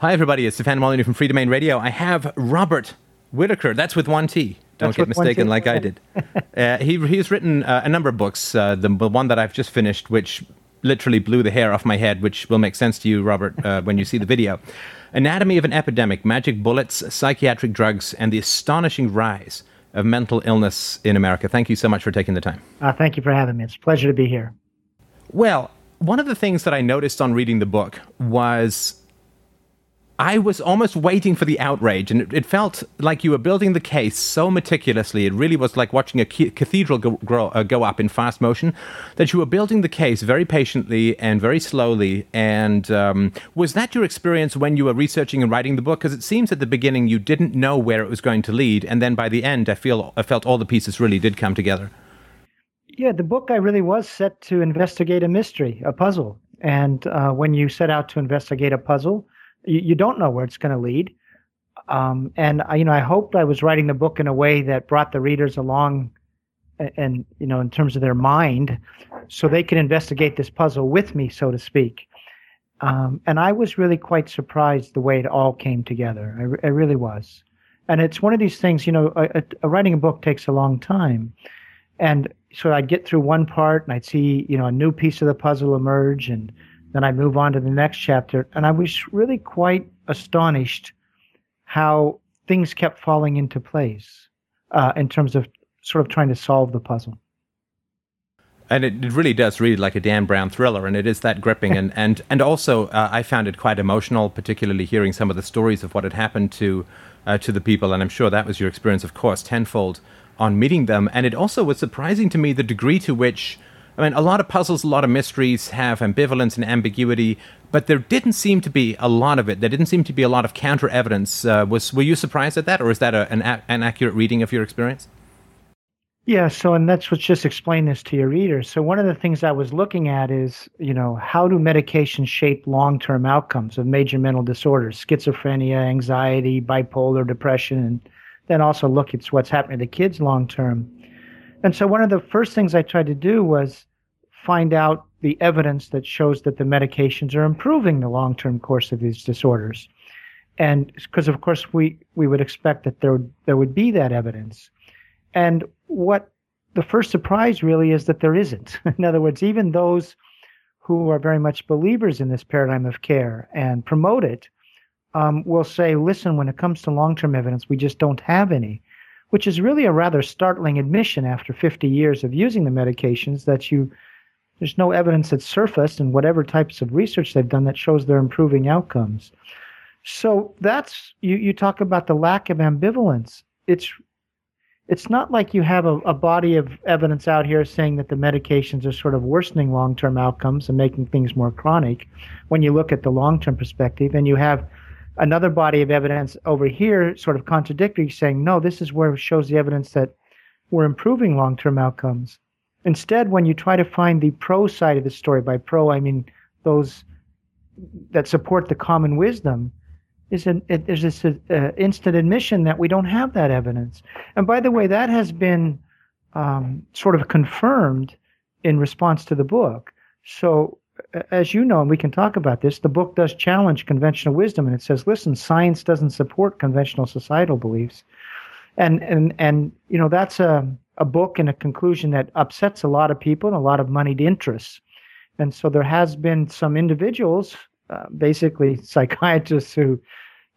Hi, everybody. It's Stefan Molyneux from Freedomain Radio. I have Robert Whitaker. That's with one T. Don't That's get mistaken like I did. uh, he, he's written uh, a number of books. Uh, the, the one that I've just finished, which literally blew the hair off my head, which will make sense to you, Robert, uh, when you see the video. Anatomy of an Epidemic Magic Bullets, Psychiatric Drugs, and the Astonishing Rise of Mental Illness in America. Thank you so much for taking the time. Uh, thank you for having me. It's a pleasure to be here. Well, one of the things that I noticed on reading the book was I was almost waiting for the outrage, and it, it felt like you were building the case so meticulously. It really was like watching a cathedral go, grow, uh, go up in fast motion. That you were building the case very patiently and very slowly. And um, was that your experience when you were researching and writing the book? Because it seems at the beginning you didn't know where it was going to lead, and then by the end, I feel I felt all the pieces really did come together. Yeah, the book I really was set to investigate a mystery, a puzzle. And uh, when you set out to investigate a puzzle, you, you don't know where it's going to lead. Um, and I, you know, I hoped I was writing the book in a way that brought the readers along, and, and you know, in terms of their mind, so they could investigate this puzzle with me, so to speak. Um, and I was really quite surprised the way it all came together. I, I really was. And it's one of these things, you know, a, a, writing a book takes a long time. And so I'd get through one part and I'd see, you know, a new piece of the puzzle emerge and then I'd move on to the next chapter. And I was really quite astonished how things kept falling into place uh, in terms of sort of trying to solve the puzzle. And it, it really does read like a Dan Brown thriller, and it is that gripping. and, and, and also, uh, I found it quite emotional, particularly hearing some of the stories of what had happened to, uh, to the people. And I'm sure that was your experience, of course, tenfold on meeting them. And it also was surprising to me the degree to which, I mean, a lot of puzzles, a lot of mysteries have ambivalence and ambiguity, but there didn't seem to be a lot of it. There didn't seem to be a lot of counter evidence. Uh, was were you surprised at that, or is that a, an, an accurate reading of your experience? Yeah, so and that's what's just explain this to your readers. So one of the things I was looking at is, you know, how do medications shape long-term outcomes of major mental disorders, schizophrenia, anxiety, bipolar, depression, and then also look at what's happening to kids long term. And so one of the first things I tried to do was find out the evidence that shows that the medications are improving the long term course of these disorders. And because of course we, we would expect that there would, there would be that evidence. And what the first surprise really is that there isn't. In other words, even those who are very much believers in this paradigm of care and promote it um, will say, listen, when it comes to long term evidence, we just don't have any, which is really a rather startling admission after 50 years of using the medications that you there's no evidence that's surfaced in whatever types of research they've done that shows they're improving outcomes. So that's you, you talk about the lack of ambivalence. It's it's not like you have a, a body of evidence out here saying that the medications are sort of worsening long term outcomes and making things more chronic when you look at the long term perspective, and you have another body of evidence over here sort of contradictory saying no this is where it shows the evidence that we're improving long-term outcomes instead when you try to find the pro side of the story by pro i mean those that support the common wisdom is an it, there's this uh, instant admission that we don't have that evidence. And by the way that has been um, sort of confirmed in response to the book. So as you know, and we can talk about this, the book does challenge conventional wisdom, and it says, "Listen, science doesn't support conventional societal beliefs," and and and you know that's a a book and a conclusion that upsets a lot of people and a lot of moneyed interests, and so there has been some individuals, uh, basically psychiatrists who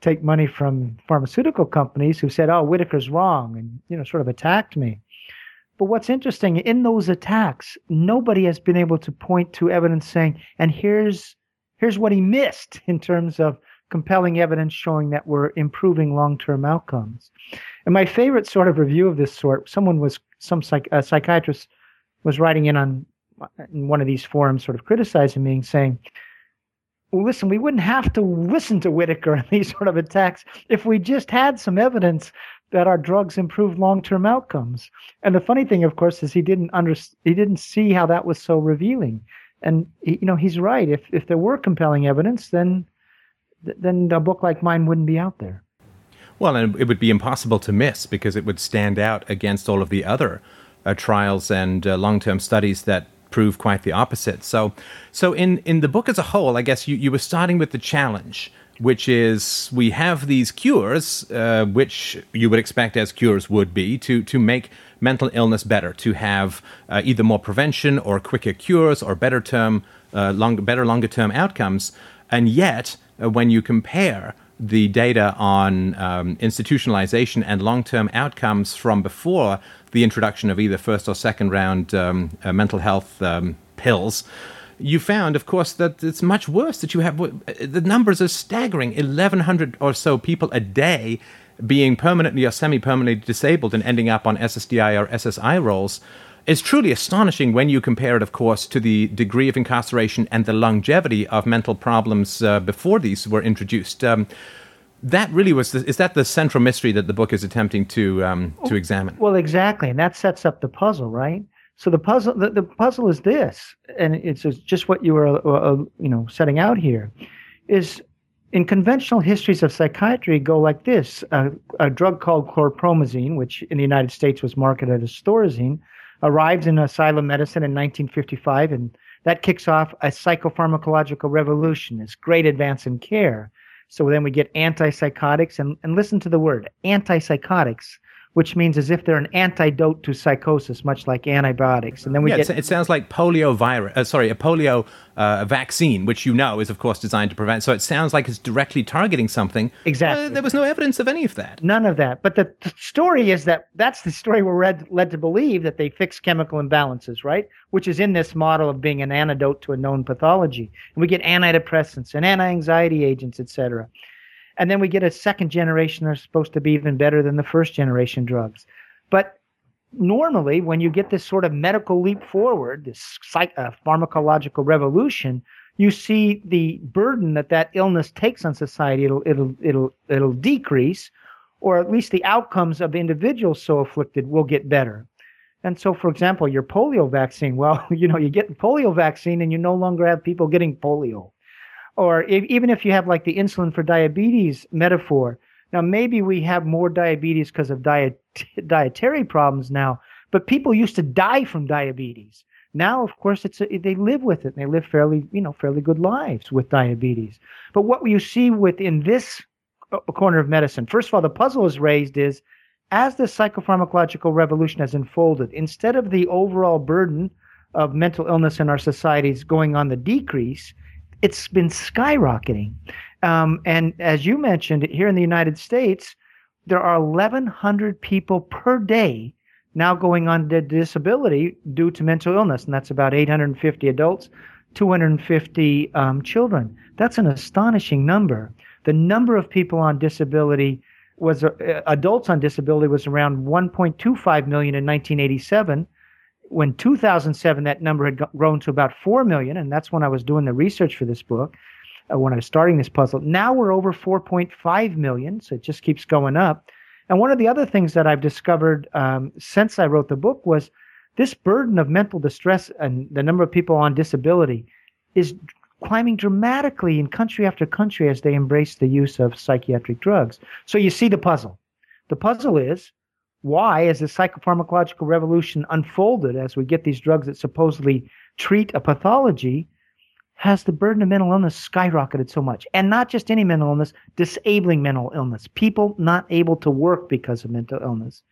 take money from pharmaceutical companies, who said, "Oh, Whitaker's wrong," and you know sort of attacked me. But what's interesting in those attacks, nobody has been able to point to evidence saying, and here's here's what he missed in terms of compelling evidence showing that we're improving long-term outcomes. And my favorite sort of review of this sort, someone was some psych, a psychiatrist was writing in on in one of these forums, sort of criticizing me and saying, well, listen, we wouldn't have to listen to Whitaker and these sort of attacks if we just had some evidence that our drugs improve long-term outcomes. And the funny thing, of course, is he didn't under, he didn't see how that was so revealing. And you know, he's right. If if there were compelling evidence, then then a book like mine wouldn't be out there. Well, and it would be impossible to miss because it would stand out against all of the other uh, trials and uh, long-term studies that prove quite the opposite. So, so in in the book as a whole, I guess you you were starting with the challenge which is we have these cures, uh, which you would expect as cures would be, to, to make mental illness better, to have uh, either more prevention or quicker cures or better term, uh, long, better longer term outcomes. And yet, uh, when you compare the data on um, institutionalization and long term outcomes from before the introduction of either first or second round um, uh, mental health um, pills, you found, of course, that it's much worse. That you have the numbers are staggering: eleven hundred or so people a day being permanently or semi-permanently disabled and ending up on SSDI or SSI rolls is truly astonishing when you compare it, of course, to the degree of incarceration and the longevity of mental problems uh, before these were introduced. Um, that really was the, is that the central mystery that the book is attempting to um, to examine? Well, exactly, and that sets up the puzzle, right? So the puzzle, the, the puzzle is this, and it's just what you were, uh, uh, you know, setting out here, is in conventional histories of psychiatry go like this: uh, a drug called chlorpromazine, which in the United States was marketed as Thorazine, arrives in asylum medicine in 1955, and that kicks off a psychopharmacological revolution. This great advance in care. So then we get antipsychotics, and, and listen to the word antipsychotics which means as if they're an antidote to psychosis, much like antibiotics. And then we yeah, get it sounds like polio virus. Uh, sorry, a polio uh, vaccine, which you know is of course designed to prevent. So it sounds like it's directly targeting something. Exactly. Uh, there was no evidence of any of that. None of that. But the, the story is that that's the story we're led, led to believe that they fix chemical imbalances, right? Which is in this model of being an antidote to a known pathology. And we get antidepressants and anti-anxiety agents, etc and then we get a second generation that's supposed to be even better than the first generation drugs. But normally, when you get this sort of medical leap forward, this psych- uh, pharmacological revolution, you see the burden that that illness takes on society. It'll it'll it'll it'll decrease, or at least the outcomes of individuals so afflicted will get better. And so, for example, your polio vaccine. Well, you know, you get the polio vaccine, and you no longer have people getting polio or if, even if you have like the insulin for diabetes metaphor. Now maybe we have more diabetes because of diet dietary problems now but people used to die from diabetes. Now of course it's a, they live with it. And they live fairly you know fairly good lives with diabetes. But what you see within this uh, corner of medicine first of all the puzzle is raised is as the psychopharmacological revolution has unfolded instead of the overall burden of mental illness in our societies going on the decrease it's been skyrocketing. Um, and as you mentioned, here in the United States, there are 1,100 people per day now going on to disability due to mental illness, and that's about 850 adults, 250 um, children. That's an astonishing number. The number of people on disability was uh, adults on disability was around 1.25 million in 1987 when 2007 that number had grown to about 4 million and that's when i was doing the research for this book uh, when i was starting this puzzle. Now we're over 4.5 million so it just keeps going up. And one of the other things that i've discovered um, since i wrote the book was this burden of mental distress and the number of people on disability is climbing dramatically in country after country as they embrace the use of psychiatric drugs. So you see the puzzle. The puzzle is why, as the psychopharmacological revolution unfolded, as we get these drugs that supposedly treat a pathology, has the burden of mental illness skyrocketed so much? And not just any mental illness, disabling mental illness, people not able to work because of mental illness.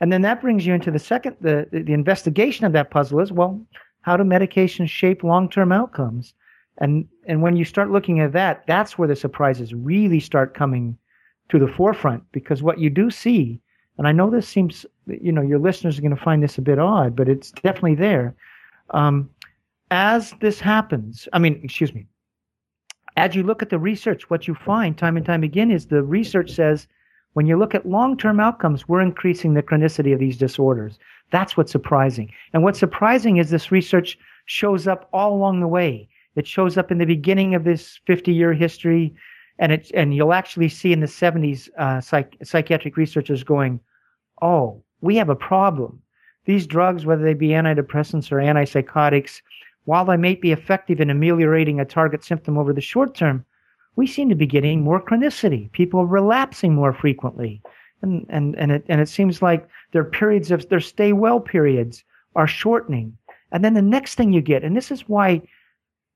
And then that brings you into the second, the, the investigation of that puzzle is well, how do medications shape long term outcomes? And, and when you start looking at that, that's where the surprises really start coming to the forefront because what you do see and I know this seems, you know, your listeners are going to find this a bit odd, but it's definitely there. Um, as this happens, I mean, excuse me, as you look at the research, what you find time and time again is the research says when you look at long term outcomes, we're increasing the chronicity of these disorders. That's what's surprising. And what's surprising is this research shows up all along the way. It shows up in the beginning of this 50 year history and it and you'll actually see in the 70s uh, psych, psychiatric researchers going, "Oh, we have a problem. These drugs, whether they be antidepressants or antipsychotics, while they may be effective in ameliorating a target symptom over the short term, we seem to be getting more chronicity. People are relapsing more frequently, and and and it and it seems like their periods of their stay well periods are shortening. And then the next thing you get, and this is why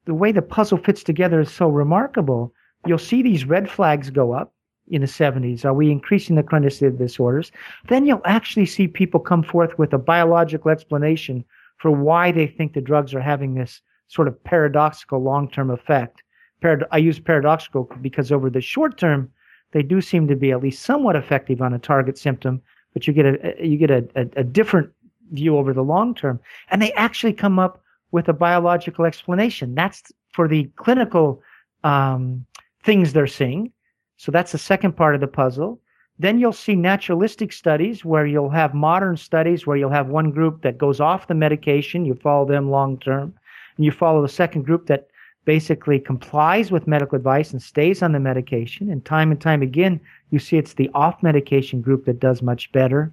the way the puzzle fits together is so remarkable you'll see these red flags go up in the 70s. Are we increasing the chronicity of disorders? Then you'll actually see people come forth with a biological explanation for why they think the drugs are having this sort of paradoxical long term effect. Parad- I use paradoxical because over the short term, they do seem to be at least somewhat effective on a target symptom, but you get a you get a, a, a different view over the long term, and they actually come up with a biological explanation. That's for the clinical um, things they're seeing. So that's the second part of the puzzle. Then you'll see naturalistic studies where you'll have modern studies where you'll have one group that goes off the medication, you follow them long term, and you follow the second group that basically complies with medical advice and stays on the medication. And time and time again, you see it's the off medication group that does much better,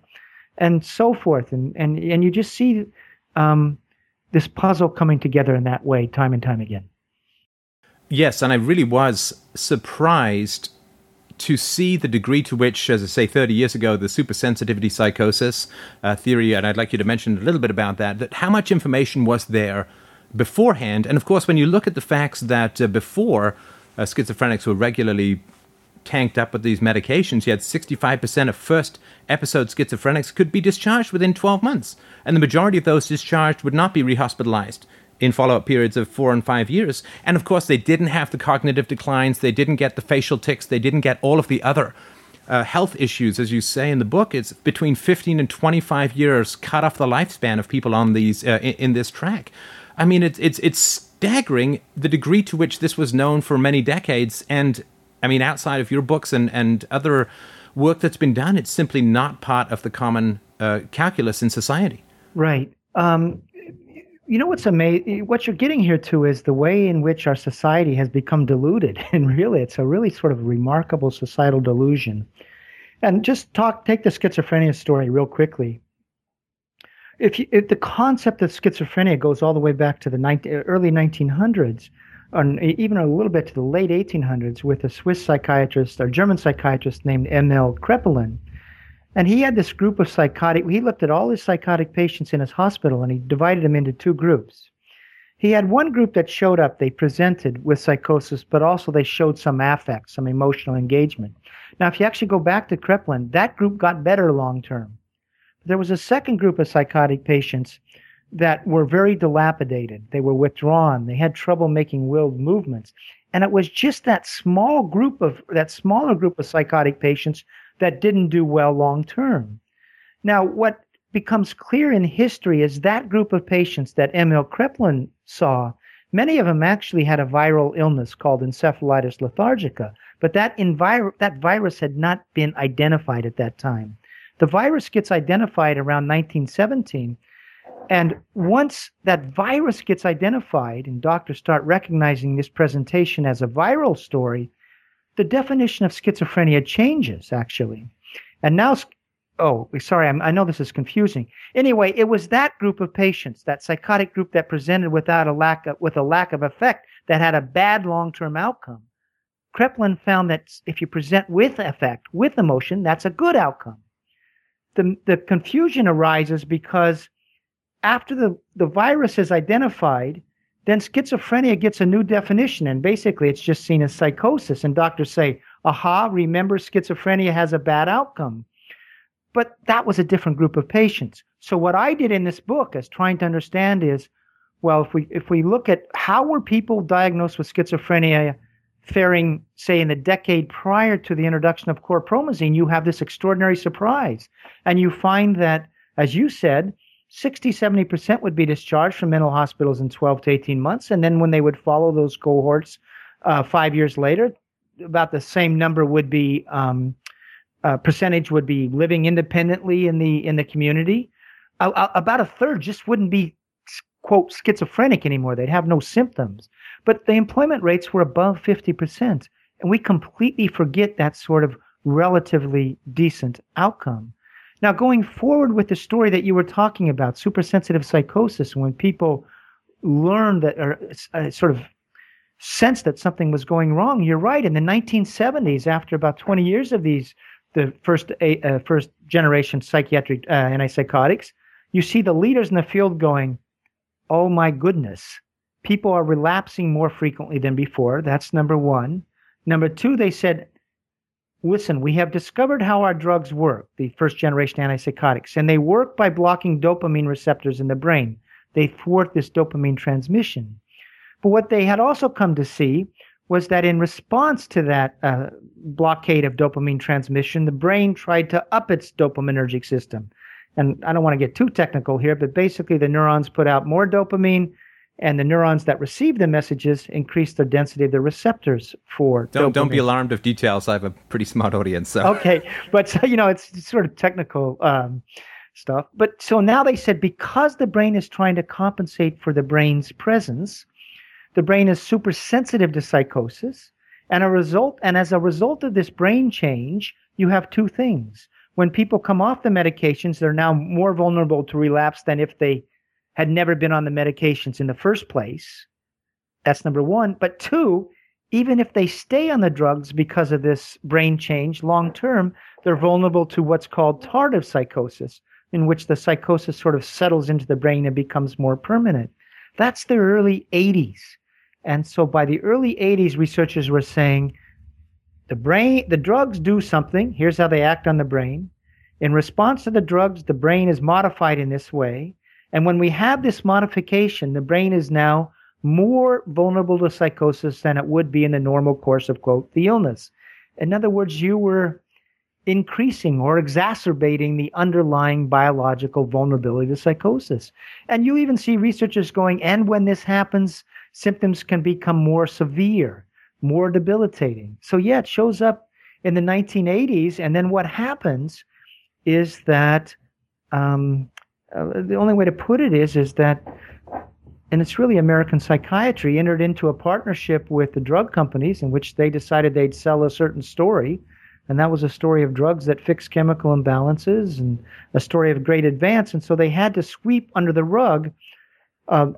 and so forth. And and and you just see um, this puzzle coming together in that way, time and time again. Yes, and I really was surprised to see the degree to which, as I say, 30 years ago, the supersensitivity psychosis uh, theory, and I'd like you to mention a little bit about that, that how much information was there beforehand. And of course, when you look at the facts that uh, before uh, schizophrenics were regularly tanked up with these medications, you had 65% of first episode schizophrenics could be discharged within 12 months. And the majority of those discharged would not be rehospitalized in follow up periods of four and five years. And of course, they didn't have the cognitive declines, they didn't get the facial tics, they didn't get all of the other. Uh, health issues, as you say in the book, it's between 15 and 25 years cut off the lifespan of people on these uh, in, in this track. I mean, it's it's it's staggering the degree to which this was known for many decades. And I mean, outside of your books and and other work that's been done, it's simply not part of the common uh, calculus in society. Right. Um, you know what's amazing? What you're getting here to is the way in which our society has become deluded, and really, it's a really sort of remarkable societal delusion. And just talk, take the schizophrenia story real quickly if, you, if the concept of schizophrenia goes all the way back to the 19, early 1900s, or even a little bit to the late 1800s, with a Swiss psychiatrist or German psychiatrist named Emil Kraepelin. And he had this group of psychotic, he looked at all his psychotic patients in his hospital and he divided them into two groups. He had one group that showed up, they presented with psychosis, but also they showed some affect, some emotional engagement. Now, if you actually go back to Kraepelin, that group got better long term. There was a second group of psychotic patients that were very dilapidated. They were withdrawn. They had trouble making willed movements. And it was just that small group of that smaller group of psychotic patients that didn't do well long term. Now, what becomes clear in history is that group of patients that Emil Kraepelin saw, many of them actually had a viral illness called encephalitis lethargica, but that, envir- that virus had not been identified at that time. The virus gets identified around 1917. And once that virus gets identified and doctors start recognizing this presentation as a viral story, the definition of schizophrenia changes actually. And now, oh, sorry, I'm, i know this is confusing. Anyway, it was that group of patients, that psychotic group that presented without a lack of, with a lack of effect that had a bad long-term outcome. Kraepelin found that if you present with effect, with emotion, that's a good outcome the, the confusion arises because after the, the virus is identified, then schizophrenia gets a new definition. And basically, it's just seen as psychosis. And doctors say, aha, remember, schizophrenia has a bad outcome. But that was a different group of patients. So, what I did in this book is trying to understand is well, if we, if we look at how were people diagnosed with schizophrenia faring, say, in the decade prior to the introduction of chlorpromazine, you have this extraordinary surprise. And you find that, as you said, 60, 70% would be discharged from mental hospitals in 12 to 18 months. And then when they would follow those cohorts uh, five years later, about the same number would be, um, uh, percentage would be living independently in the, in the community. Uh, about a third just wouldn't be, quote, schizophrenic anymore. They'd have no symptoms. But the employment rates were above 50%. And we completely forget that sort of relatively decent outcome. Now, going forward with the story that you were talking about, supersensitive psychosis, when people learn that or uh, sort of sense that something was going wrong, you're right. In the 1970s, after about 20 years of these, the first uh, first generation psychiatric uh, antipsychotics, you see the leaders in the field going, "Oh my goodness, people are relapsing more frequently than before. That's number one. Number two, they said, listen, we have discovered how our drugs work, the first generation antipsychotics, and they work by blocking dopamine receptors in the brain. They thwart this dopamine transmission. But what they had also come to see was that in response to that uh, blockade of dopamine transmission, the brain tried to up its dopaminergic system. And I don't want to get too technical here, but basically the neurons put out more dopamine, and the neurons that receive the messages increase the density of the receptors for. Don't dopamine. don't be alarmed of details. I have a pretty smart audience. So. Okay, but you know it's sort of technical um, stuff. But so now they said because the brain is trying to compensate for the brain's presence, the brain is super sensitive to psychosis, and a result and as a result of this brain change, you have two things. When people come off the medications, they're now more vulnerable to relapse than if they had never been on the medications in the first place. That's number one. But two, even if they stay on the drugs because of this brain change long term, they're vulnerable to what's called tardive psychosis, in which the psychosis sort of settles into the brain and becomes more permanent. That's the early 80s. And so by the early 80s, researchers were saying the brain, the drugs do something. Here's how they act on the brain. In response to the drugs, the brain is modified in this way. And when we have this modification, the brain is now more vulnerable to psychosis than it would be in the normal course of, quote, the illness. In other words, you were increasing or exacerbating the underlying biological vulnerability to psychosis. And you even see researchers going, and when this happens, symptoms can become more severe, more debilitating. So, yeah, it shows up in the 1980s. And then what happens is that um, uh, the only way to put it is, is that, and it's really American psychiatry entered into a partnership with the drug companies in which they decided they'd sell a certain story. And that was a story of drugs that fix chemical imbalances and a story of great advance. And so they had to sweep under the rug uh,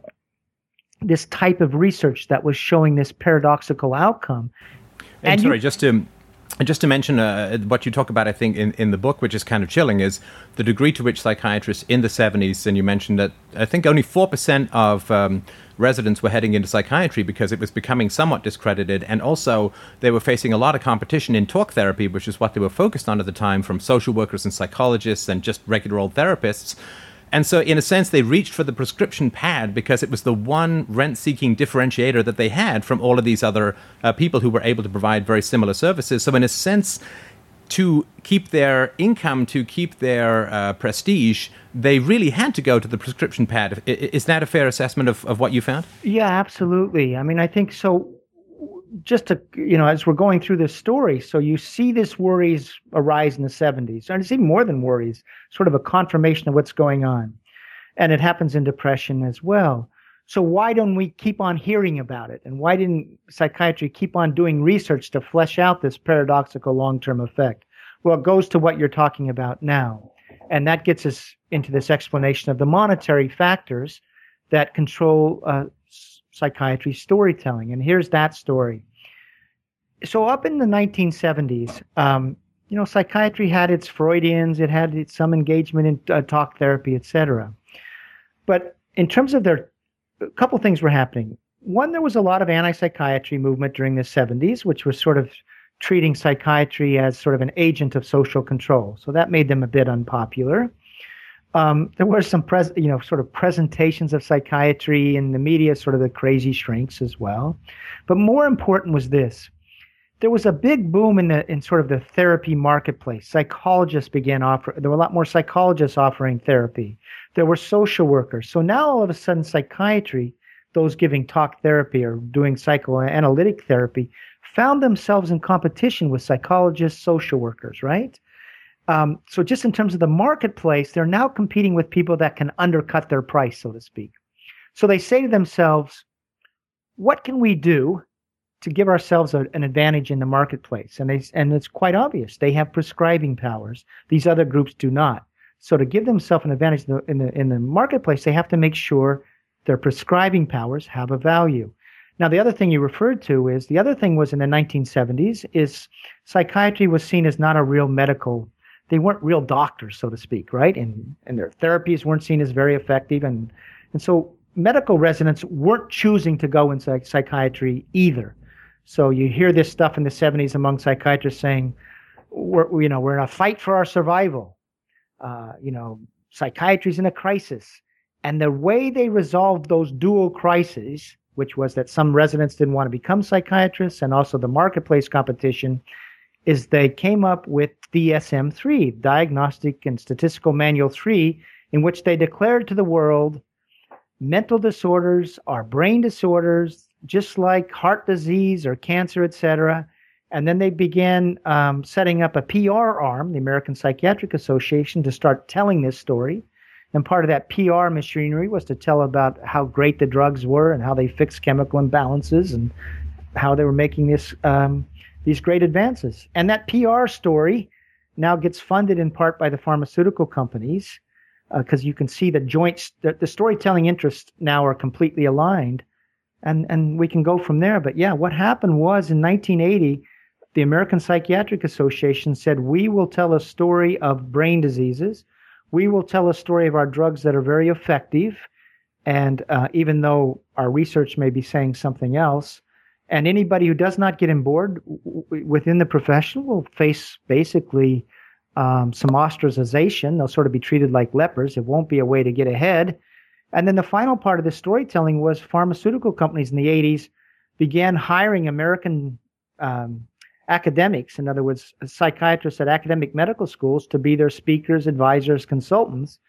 this type of research that was showing this paradoxical outcome. And, And sorry, you- just to just to mention uh, what you talk about, I think in, in the book, which is kind of chilling, is the degree to which psychiatrists in the 70s, and you mentioned that I think only 4% of um, residents were heading into psychiatry because it was becoming somewhat discredited. And also, they were facing a lot of competition in talk therapy, which is what they were focused on at the time from social workers and psychologists and just regular old therapists. And so, in a sense, they reached for the prescription pad because it was the one rent seeking differentiator that they had from all of these other uh, people who were able to provide very similar services. So, in a sense, to keep their income, to keep their uh, prestige, they really had to go to the prescription pad. Is that a fair assessment of, of what you found? Yeah, absolutely. I mean, I think so. Just to, you know, as we're going through this story, so you see this worries arise in the 70s, and it's even more than worries, sort of a confirmation of what's going on. And it happens in depression as well. So why don't we keep on hearing about it? And why didn't psychiatry keep on doing research to flesh out this paradoxical long-term effect? Well, it goes to what you're talking about now. And that gets us into this explanation of the monetary factors that control uh, psychiatry storytelling. And here's that story. So, up in the 1970s, um, you know, psychiatry had its Freudians, it had some engagement in uh, talk therapy, etc. But in terms of their, a couple things were happening. One, there was a lot of anti-psychiatry movement during the 70s, which was sort of treating psychiatry as sort of an agent of social control. So that made them a bit unpopular. Um, there were some, pres- you know, sort of presentations of psychiatry in the media, sort of the crazy shrinks as well. But more important was this: there was a big boom in the in sort of the therapy marketplace. Psychologists began offering. There were a lot more psychologists offering therapy. There were social workers. So now all of a sudden, psychiatry, those giving talk therapy or doing psychoanalytic therapy, found themselves in competition with psychologists, social workers, right? Um, so just in terms of the marketplace, they're now competing with people that can undercut their price, so to speak. So they say to themselves, what can we do to give ourselves a, an advantage in the marketplace? And they and it's quite obvious. They have prescribing powers. These other groups do not. So to give themselves an advantage in the, in the in the marketplace, they have to make sure their prescribing powers have a value. Now, the other thing you referred to is the other thing was in the 1970s is psychiatry was seen as not a real medical they weren't real doctors, so to speak, right? And and their therapies weren't seen as very effective, and and so medical residents weren't choosing to go into psych- psychiatry either. So you hear this stuff in the 70s among psychiatrists saying, we're, you know, we're in a fight for our survival. Uh, you know, psychiatry's in a crisis. And the way they resolved those dual crises, which was that some residents didn't want to become psychiatrists and also the marketplace competition, is they came up with DSM 3, Diagnostic and Statistical Manual 3, in which they declared to the world mental disorders are brain disorders, just like heart disease or cancer, etc. And then they began um, setting up a PR arm, the American Psychiatric Association, to start telling this story. And part of that PR machinery was to tell about how great the drugs were and how they fixed chemical imbalances and how they were making this um, these great advances. And that PR story now gets funded in part by the pharmaceutical companies because uh, you can see the joints, the, the storytelling interests now are completely aligned, and and we can go from there. But yeah, what happened was in 1980, the American Psychiatric Association said we will tell a story of brain diseases, we will tell a story of our drugs that are very effective, and uh, even though our research may be saying something else, and anybody who does not get on board w- within the profession will face basically um, some ostracization. They'll sort of be treated like lepers. It won't be a way to get ahead. And then the final part of the storytelling was pharmaceutical companies in the 80s began hiring American um, academics, in other words, psychiatrists at academic medical schools, to be their speakers, advisors, consultants.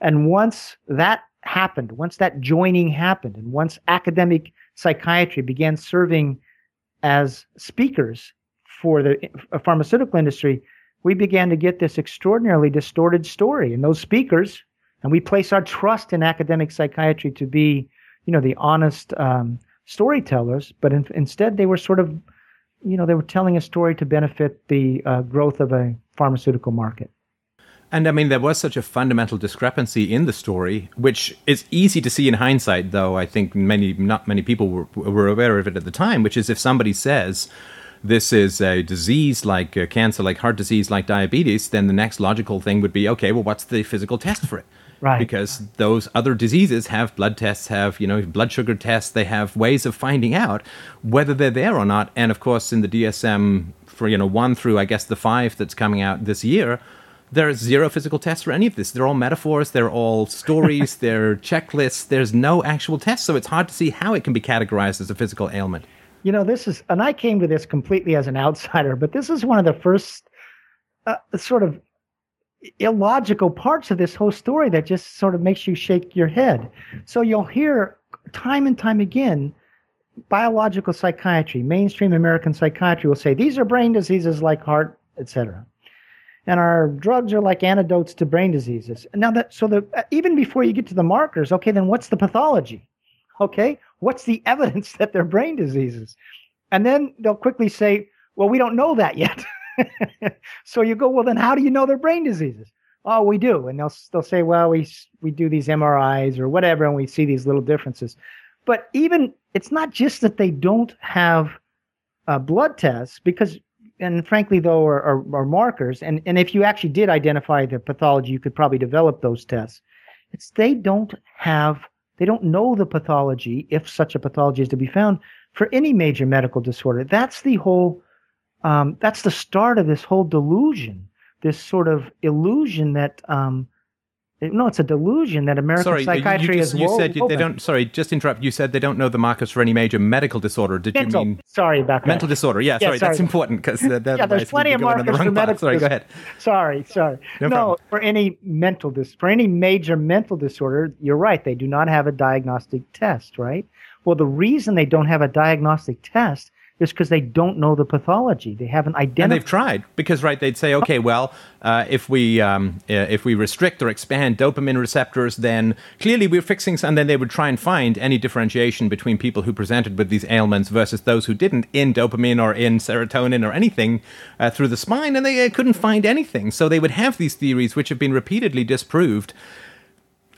And once that happened, once that joining happened, and once academic psychiatry began serving as speakers for the pharmaceutical industry, we began to get this extraordinarily distorted story. And those speakers, and we place our trust in academic psychiatry to be, you know, the honest um, storytellers, but in, instead they were sort of, you know, they were telling a story to benefit the uh, growth of a pharmaceutical market. And I mean, there was such a fundamental discrepancy in the story, which is easy to see in hindsight, though I think many, not many people were, were aware of it at the time, which is if somebody says, this is a disease like uh, cancer, like heart disease, like diabetes, then the next logical thing would be okay, well, what's the physical test for it? Right. Because those other diseases have blood tests, have, you know, blood sugar tests, they have ways of finding out whether they're there or not. And of course, in the DSM for, you know, one through, I guess, the five that's coming out this year, there are zero physical tests for any of this. They're all metaphors, they're all stories, they're checklists. There's no actual test, so it's hard to see how it can be categorized as a physical ailment you know, this is, and I came to this completely as an outsider, but this is one of the first uh, sort of illogical parts of this whole story that just sort of makes you shake your head. So you'll hear time and time again biological psychiatry, mainstream American psychiatry will say these are brain diseases like heart, etc. And our drugs are like antidotes to brain diseases. Now that so the even before you get to the markers, okay, then what's the pathology? Okay, what's the evidence that they're brain diseases? And then they'll quickly say, well, we don't know that yet. so you go, well, then how do you know they're brain diseases? Oh, we do. And they'll, they'll say, well, we, we do these MRIs or whatever, and we see these little differences. But even, it's not just that they don't have uh, blood tests, because, and frankly, though, are, are, are markers. And, and if you actually did identify the pathology, you could probably develop those tests. It's they don't have they don't know the pathology, if such a pathology is to be found, for any major medical disorder. That's the whole, um, that's the start of this whole delusion, this sort of illusion that um, no, it's a delusion that American sorry, psychiatry you, just, is. You said you, they don't. Sorry, just interrupt. You said they don't know the markers for any major medical disorder. Did mental, you mean sorry about that? Mental disorder. Yeah, yeah sorry, sorry, that's important because uh, yeah, there's plenty of markers for medical. Sorry, go ahead. Sorry, sorry. No, no for any mental dis for any major mental disorder, you're right. They do not have a diagnostic test, right? Well, the reason they don't have a diagnostic test is because they don't know the pathology. They haven't identified. And they've tried because, right? They'd say, okay, well, uh, if we um, uh, if we restrict or expand dopamine receptors, then clearly we're fixing. And then they would try and find any differentiation between people who presented with these ailments versus those who didn't in dopamine or in serotonin or anything uh, through the spine, and they uh, couldn't find anything. So they would have these theories, which have been repeatedly disproved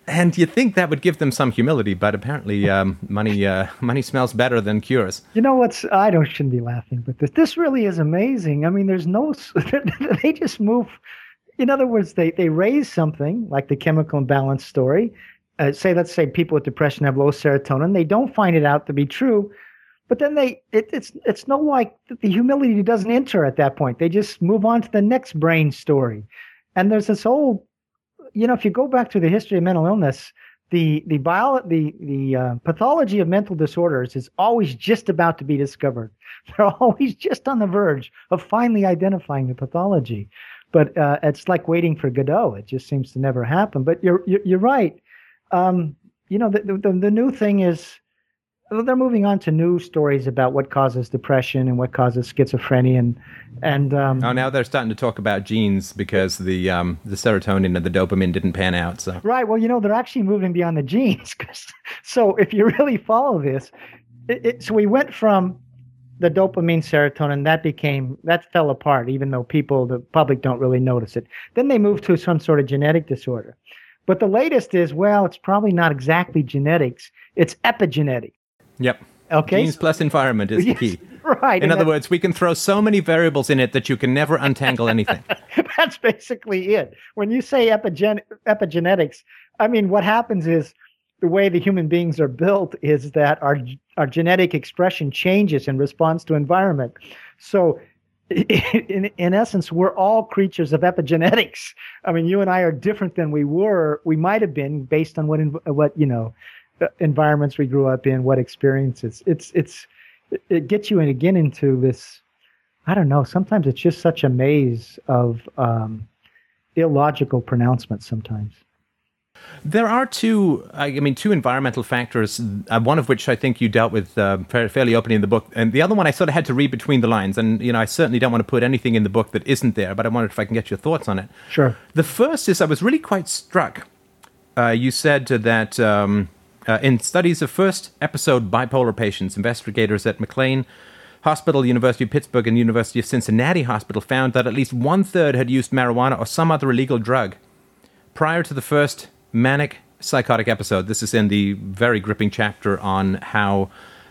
and you think that would give them some humility, but apparently um, money uh, money smells better than cures. You know what's? I don't shouldn't be laughing, but this this really is amazing. I mean, there's no they just move. In other words, they they raise something like the chemical imbalance story. Uh, say let's say people with depression have low serotonin. They don't find it out to be true, but then they it, it's it's no like the humility doesn't enter at that point. They just move on to the next brain story, and there's this whole, you know, if you go back to the history of mental illness, the the bio the the uh, pathology of mental disorders is always just about to be discovered. They're always just on the verge of finally identifying the pathology, but uh, it's like waiting for Godot. It just seems to never happen. But you're you're, you're right. Um, you know, the, the the new thing is they're moving on to new stories about what causes depression and what causes schizophrenia and and um, oh now they're starting to talk about genes because the um, the serotonin and the dopamine didn't pan out so. Right well you know they're actually moving beyond the genes so if you really follow this it, it, so we went from the dopamine serotonin that became that fell apart even though people the public don't really notice it. Then they moved to some sort of genetic disorder. But the latest is well it's probably not exactly genetics it's epigenetic Yep. Okay. Genes plus environment is the key. Right. In other words, we can throw so many variables in it that you can never untangle anything. That's basically it. When you say epigen- epigenetics, I mean, what happens is the way the human beings are built is that our our genetic expression changes in response to environment. So in, in essence, we're all creatures of epigenetics. I mean, you and I are different than we were, we might have been based on what, what, you know, environments we grew up in, what experiences. It's it's it gets you in again into this. I don't know. Sometimes it's just such a maze of um, illogical pronouncements. Sometimes. There are two, I mean, two environmental factors, uh, one of which I think you dealt with uh, fairly openly in the book, and the other one I sort of had to read between the lines. And, you know, I certainly don't want to put anything in the book that isn't there, but I wondered if I can get your thoughts on it. Sure. The first is I was really quite struck. Uh, you said that um, uh, in studies of first episode bipolar patients, investigators at McLean Hospital, University of Pittsburgh, and University of Cincinnati Hospital found that at least one third had used marijuana or some other illegal drug prior to the first manic psychotic episode. This is in the very gripping chapter on how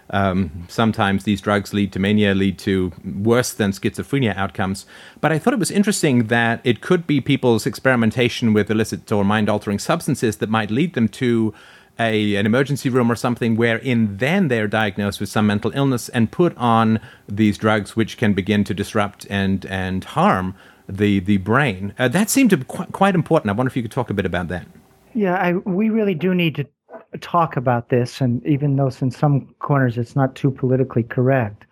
um, sometimes these drugs lead to mania, lead to worse than schizophrenia outcomes. But I thought it was interesting that it could be people's experimentation with illicit or mind altering substances that might lead them to a, an emergency room or something wherein then they're diagnosed with some mental illness and put on these drugs which can begin to disrupt and, and harm the, the brain. Uh, that seemed to be qu- quite important. I wonder if you could talk a bit about that. Yeah, I, we really do need to talk about this, and even though in some corners it's not too politically correct.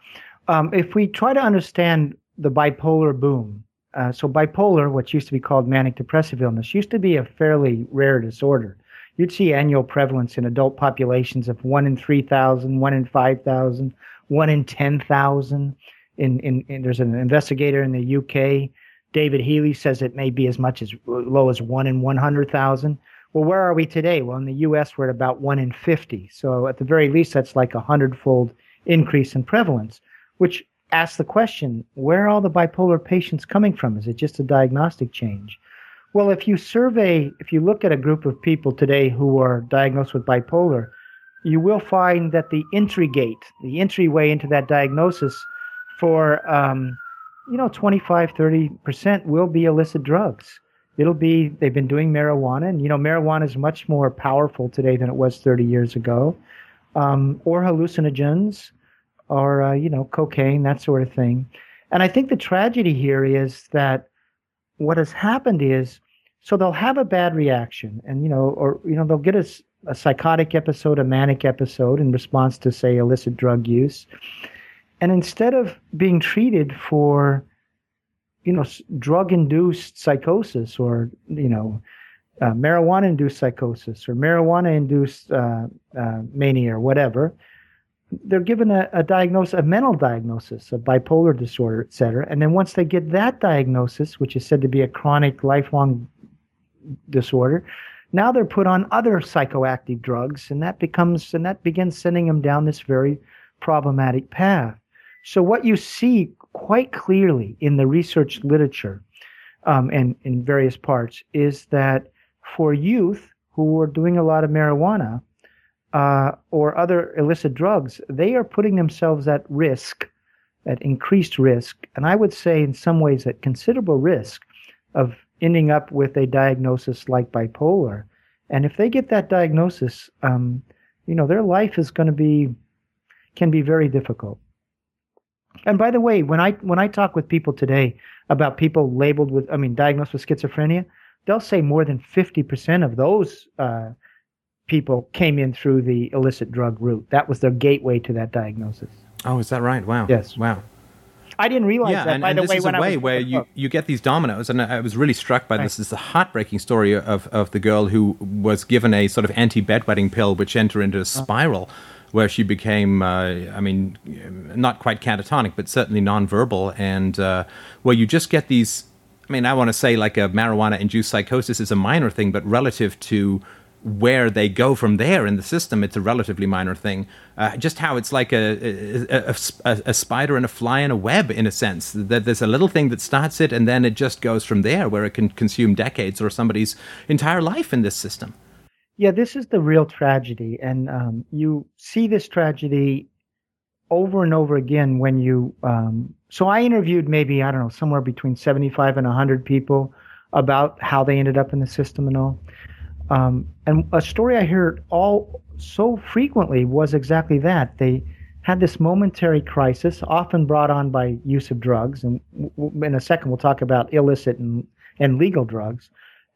Um, if we try to understand the bipolar boom, uh, so bipolar, what used to be called manic depressive illness, used to be a fairly rare disorder you'd see annual prevalence in adult populations of one in 3,000, one in 5,000, one in 10,000. In, in, in, there's an investigator in the UK, David Healy, says it may be as much as low as one in 100,000. Well, where are we today? Well, in the US, we're at about one in 50. So at the very least, that's like a hundredfold increase in prevalence, which asks the question where are all the bipolar patients coming from? Is it just a diagnostic change? Well, if you survey, if you look at a group of people today who are diagnosed with bipolar, you will find that the entry gate, the entryway into that diagnosis for, um, you know, 25, 30% will be illicit drugs. It'll be, they've been doing marijuana, and, you know, marijuana is much more powerful today than it was 30 years ago, um, or hallucinogens, or, uh, you know, cocaine, that sort of thing. And I think the tragedy here is that what has happened is so they'll have a bad reaction, and you know, or you know, they'll get a, a psychotic episode, a manic episode in response to, say, illicit drug use, and instead of being treated for, you know, drug-induced psychosis or you know, uh, marijuana-induced psychosis or marijuana-induced uh, uh, mania or whatever, they're given a, a diagnosis, a mental diagnosis of bipolar disorder, et cetera. And then once they get that diagnosis, which is said to be a chronic, lifelong disorder. Now they're put on other psychoactive drugs, and that becomes and that begins sending them down this very problematic path. So what you see quite clearly in the research literature um, and in various parts is that for youth who are doing a lot of marijuana uh, or other illicit drugs, they are putting themselves at risk, at increased risk, and I would say in some ways at considerable risk of ending up with a diagnosis like bipolar. And if they get that diagnosis, um, you know, their life is going to be, can be very difficult. And by the way, when I when I talk with people today about people labeled with, I mean, diagnosed with schizophrenia, they'll say more than fifty percent of those uh, people came in through the illicit drug route. That was their gateway to that diagnosis. Oh, is that right? Wow. Yes. Wow. I didn't realize yeah, that. and, by and the this way, is a way where you, you get these dominoes, and I was really struck by this. Is the heartbreaking story of, of the girl who was given a sort of anti bedwetting pill, which entered into a Uh-huh. spiral, where she became, uh, I mean, not quite catatonic, but certainly nonverbal, and uh, where you just get these. I mean, I want to say like a marijuana-induced psychosis is a minor thing, but relative to where they go from there in the system, it's a relatively minor thing. Uh, just how it's like a a, a, a spider and a fly in a web, in a sense. That there's a little thing that starts it, and then it just goes from there, where it can consume decades or somebody's entire life in this system. Yeah, this is the real tragedy, and um, you see this tragedy over and over again when you. Um, so I interviewed maybe I don't know somewhere between seventy-five and hundred people about how they ended up in the system and all. Um, and a story I heard all so frequently was exactly that. They had this momentary crisis, often brought on by use of drugs, and w- in a second we'll talk about illicit and, and legal drugs.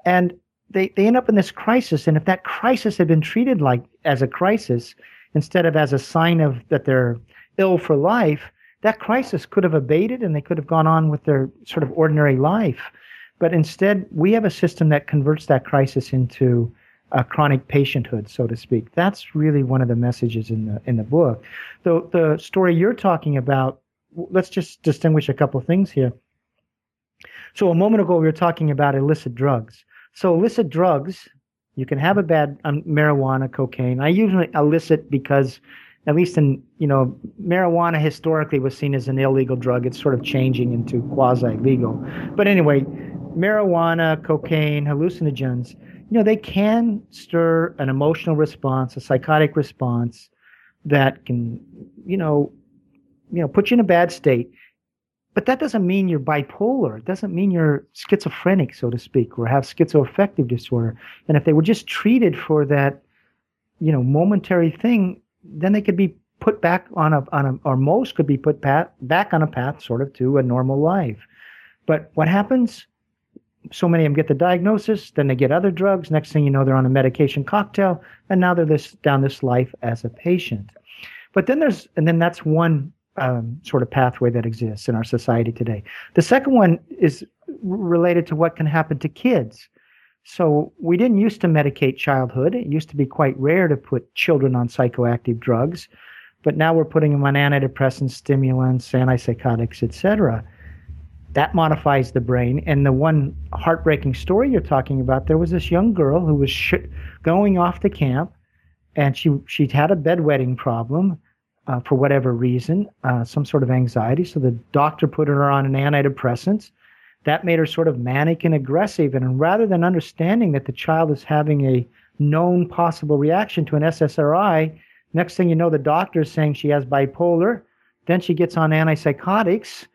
And they, they end up in this crisis, and if that crisis had been treated like as a crisis instead of as a sign of that they're ill for life, that crisis could have abated and they could have gone on with their sort of ordinary life. But instead, we have a system that converts that crisis into a chronic patienthood, so to speak. That's really one of the messages in the in the book. The the story you're talking about. Let's just distinguish a couple things here. So a moment ago we were talking about illicit drugs. So illicit drugs, you can have a bad um, marijuana, cocaine. I usually illicit because, at least in you know, marijuana historically was seen as an illegal drug. It's sort of changing into quasi legal. But anyway, marijuana, cocaine, hallucinogens, you know, they can stir an emotional response, a psychotic response that can, you know, you know, put you in a bad state. But that doesn't mean you're bipolar. It doesn't mean you're schizophrenic, so to speak, or have schizoaffective disorder. And if they were just treated for that, you know, momentary thing, then they could be put back on a on a or most could be put path, back on a path, sort of to a normal life. But what happens? So many of them get the diagnosis, then they get other drugs. Next thing you know, they're on a medication cocktail, and now they're this down this life as a patient. But then there's, and then that's one um, sort of pathway that exists in our society today. The second one is related to what can happen to kids. So we didn't used to medicate childhood. It used to be quite rare to put children on psychoactive drugs, but now we're putting them on antidepressants, stimulants, antipsychotics, etc. That modifies the brain. And the one heartbreaking story you're talking about, there was this young girl who was sh- going off to camp, and she she'd had a bedwetting problem uh, for whatever reason, uh, some sort of anxiety. So the doctor put her on an antidepressant. That made her sort of manic and aggressive. And rather than understanding that the child is having a known possible reaction to an SSRI, next thing you know, the doctor is saying she has bipolar. Then she gets on antipsychotics.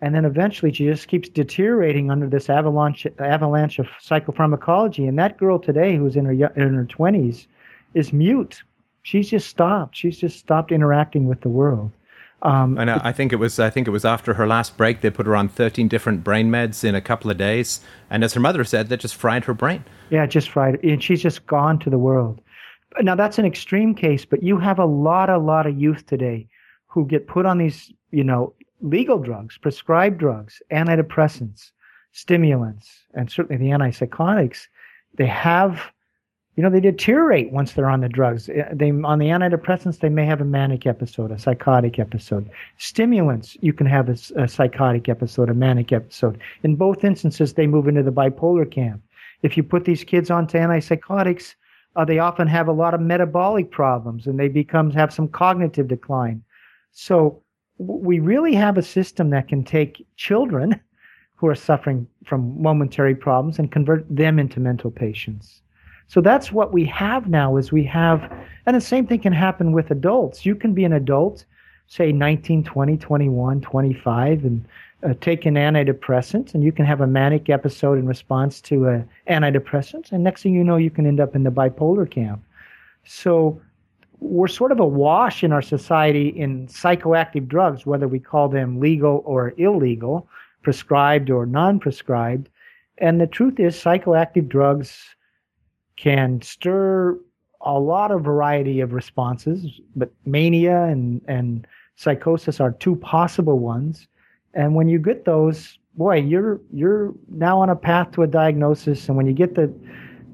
And then eventually she just keeps deteriorating under this avalanche, avalanche of psychopharmacology. And that girl today, who's in her, in her 20s, is mute she's just stopped. She's just stopped interacting with the world. Um, and I, I think it was I think it was after her last break they put her on 13 different brain meds in a couple of days, and as her mother said, that just fried her brain. Yeah, just fried, and she's just gone to the world. Now that's an extreme case, but you have a lot, a lot of youth today who get put on these, you know, legal drugs, prescribed drugs, antidepressants, stimulants, and certainly the antipsychotics. They have you know they deteriorate once they're on the drugs. They on the antidepressants they may have a manic episode a psychotic episode. Stimulants you can have a, a, psychotic episode a manic episode. In both instances they move into the bipolar camp. If you put these kids onto antipsychotics uh, they often have a lot of metabolic problems and they become have some cognitive decline. So we really have a system that can take children who are suffering from momentary problems and convert them into mental patients so that's what we have now is we have, and the same thing can happen with adults. You can be an adult, say 19, 20, 21, 25, and uh, take an antidepressant, and you can have a manic episode in response to an antidepressant, and next thing you know, you can end up in the bipolar camp. So we're sort of awash in our society in psychoactive drugs, whether we call them legal or illegal, prescribed or non prescribed. And the truth is, psychoactive drugs can stir a lot of variety of responses, but mania and, and psychosis are two possible ones. And when you get those, boy, you're you're now on a path to a diagnosis. And when you get the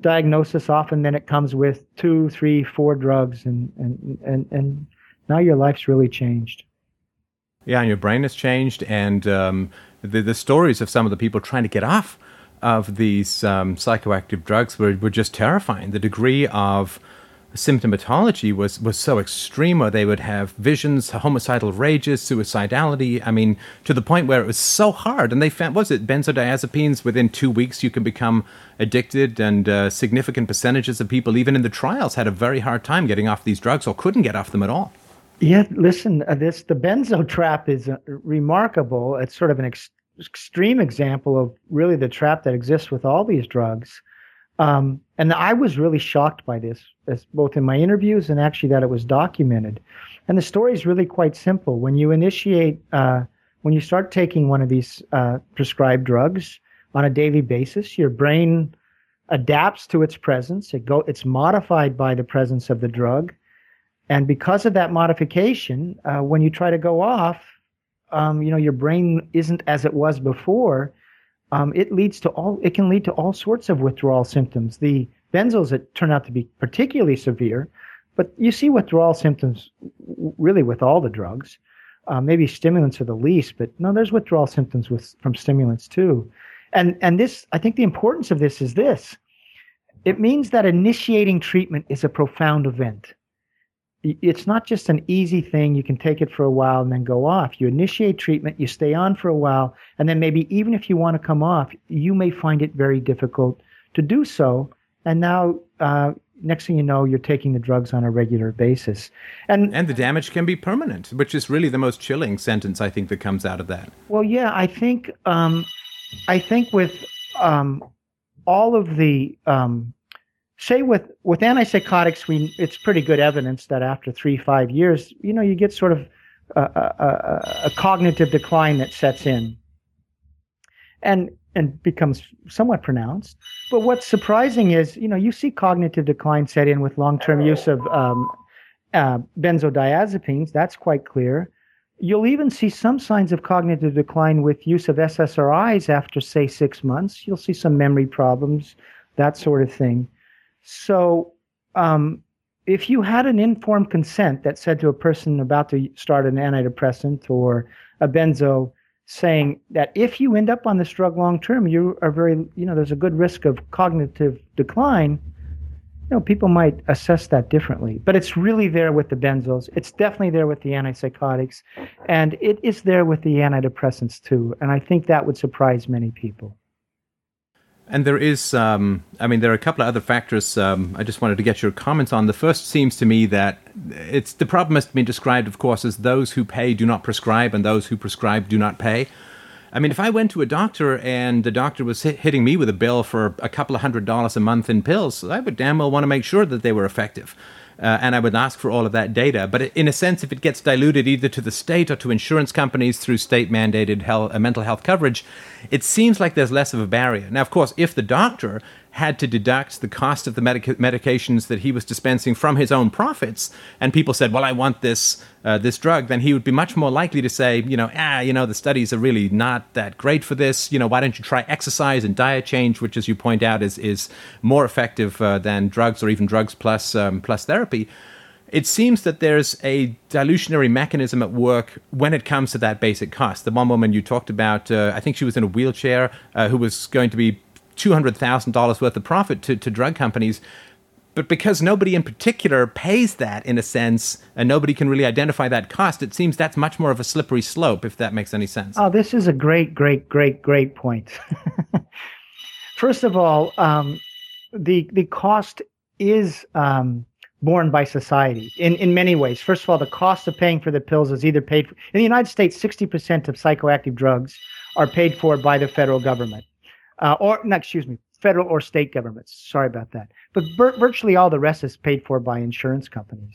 diagnosis, often then it comes with two, three, four drugs, and and and and now your life's really changed. Yeah, and your brain has changed, and um, the the stories of some of the people trying to get off of these um, psychoactive drugs were, were just terrifying. The degree of symptomatology was, was so extreme where they would have visions, homicidal rages, suicidality. I mean, to the point where it was so hard. And they found, was it benzodiazepines? Within two weeks, you can become addicted, and uh, significant percentages of people, even in the trials, had a very hard time getting off these drugs or couldn't get off them at all. Yeah, listen, uh, this the benzo trap is uh, remarkable. It's sort of an ex- extreme example of really the trap that exists with all these drugs. Um, and I was really shocked by this, as both in my interviews and actually that it was documented. And the story is really quite simple. When you initiate, uh, when you start taking one of these uh, prescribed drugs on a daily basis, your brain adapts to its presence. It go, it's modified by the presence of the drug, and because of that modification, uh, when you try to go off, um, you know your brain isn't as it was before, um, it leads to all it can lead to all sorts of withdrawal symptoms. The benzos that turn out to be particularly severe, but you see withdrawal symptoms really with all the drugs. Uh, maybe stimulants are the least, but no, there's withdrawal symptoms with from stimulants too. And and this, I think, the importance of this is this: it means that initiating treatment is a profound event it's not just an easy thing. You can take it for a while and then go off. You initiate treatment, you stay on for a while, and then maybe even if you want to come off, you may find it very difficult to do so. And now, uh, next thing you know, you're taking the drugs on a regular basis. And, and the damage can be permanent, which is really the most chilling sentence I think that comes out of that. Well, yeah, I think, um, I think with um, all of the um, say with with antipsychotics, we it's pretty good evidence that after three five years, you know, you get sort of a, a, a cognitive decline that sets in, and and becomes somewhat pronounced. But what's surprising is, you know, you see cognitive decline set in with long term use of um, uh, benzodiazepines. That's quite clear. You'll even see some signs of cognitive decline with use of SSRIs after, say, six months. You'll see some memory problems, that sort of thing. So, um, if you had an informed consent that said to a person about to start an antidepressant or a benzo, saying that if you end up on this drug long term, you are very, you know, there's a good risk of cognitive decline. You know, people might assess that differently, but it's really there with the benzos. It's definitely there with the antipsychotics, and it is there with the antidepressants too. And I think that would surprise many people. And there is, um, I mean, there are a couple of other factors um, I just wanted to get your comments on. The first seems to me that it's the problem has been described, of course, as those who pay do not prescribe and those who prescribe do not pay. I mean, if I went to a doctor and the doctor was hit, hitting me with a bill for a couple of hundred dollars a month in pills, I would damn well want to make sure that they were effective uh, and I would ask for all of that data. But in a sense, if it gets diluted either to the state or to insurance companies through state mandated health, uh, mental health coverage, it seems like there's less of a barrier. Now, of course, if the doctor had to deduct the cost of the medica- medications that he was dispensing from his own profits, and people said, "Well, I want this uh, this drug," then he would be much more likely to say, "You know, ah, you know, the studies are really not that great for this. You know, why don't you try exercise and diet change, which, as you point out, is is more effective uh, than drugs or even drugs plus um, plus therapy." it seems that there's a dilutionary mechanism at work when it comes to that basic cost. The one woman you talked about, uh, I think she was in a wheelchair, uh, who was going to be $200,000 worth of profit to, to drug companies. But because nobody in particular pays that in a sense, and nobody can really identify that cost, it seems that's much more of a slippery slope, if that makes any sense. Oh, this is a great, great, great, great point. First of all, um, the the cost is um, borne by society in, in many ways. First of all, the cost of paying for the pills is either paid for, in the United States, 60% of psychoactive drugs are paid for by the federal government uh, or no, excuse me, federal or state governments. Sorry about that. But vir- virtually all the rest is paid for by insurance companies.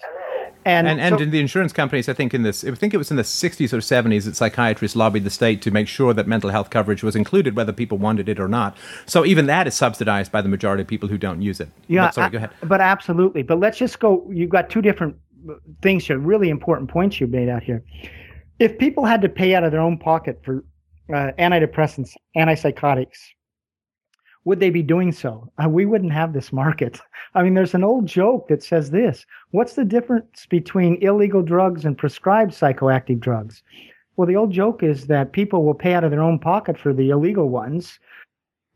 And and, and so, in the insurance companies, I think in this, I think it was in the 60s or 70s that psychiatrists lobbied the state to make sure that mental health coverage was included, whether people wanted it or not. So even that is subsidized by the majority of people who don't use it. Yeah, but, sorry, go ahead. But absolutely. But let's just go. You've got two different things here, really important points you've made out here. If people had to pay out of their own pocket for uh, antidepressants, antipsychotics, would they be doing so? Uh, we wouldn't have this market. I mean, there's an old joke that says this What's the difference between illegal drugs and prescribed psychoactive drugs? Well, the old joke is that people will pay out of their own pocket for the illegal ones,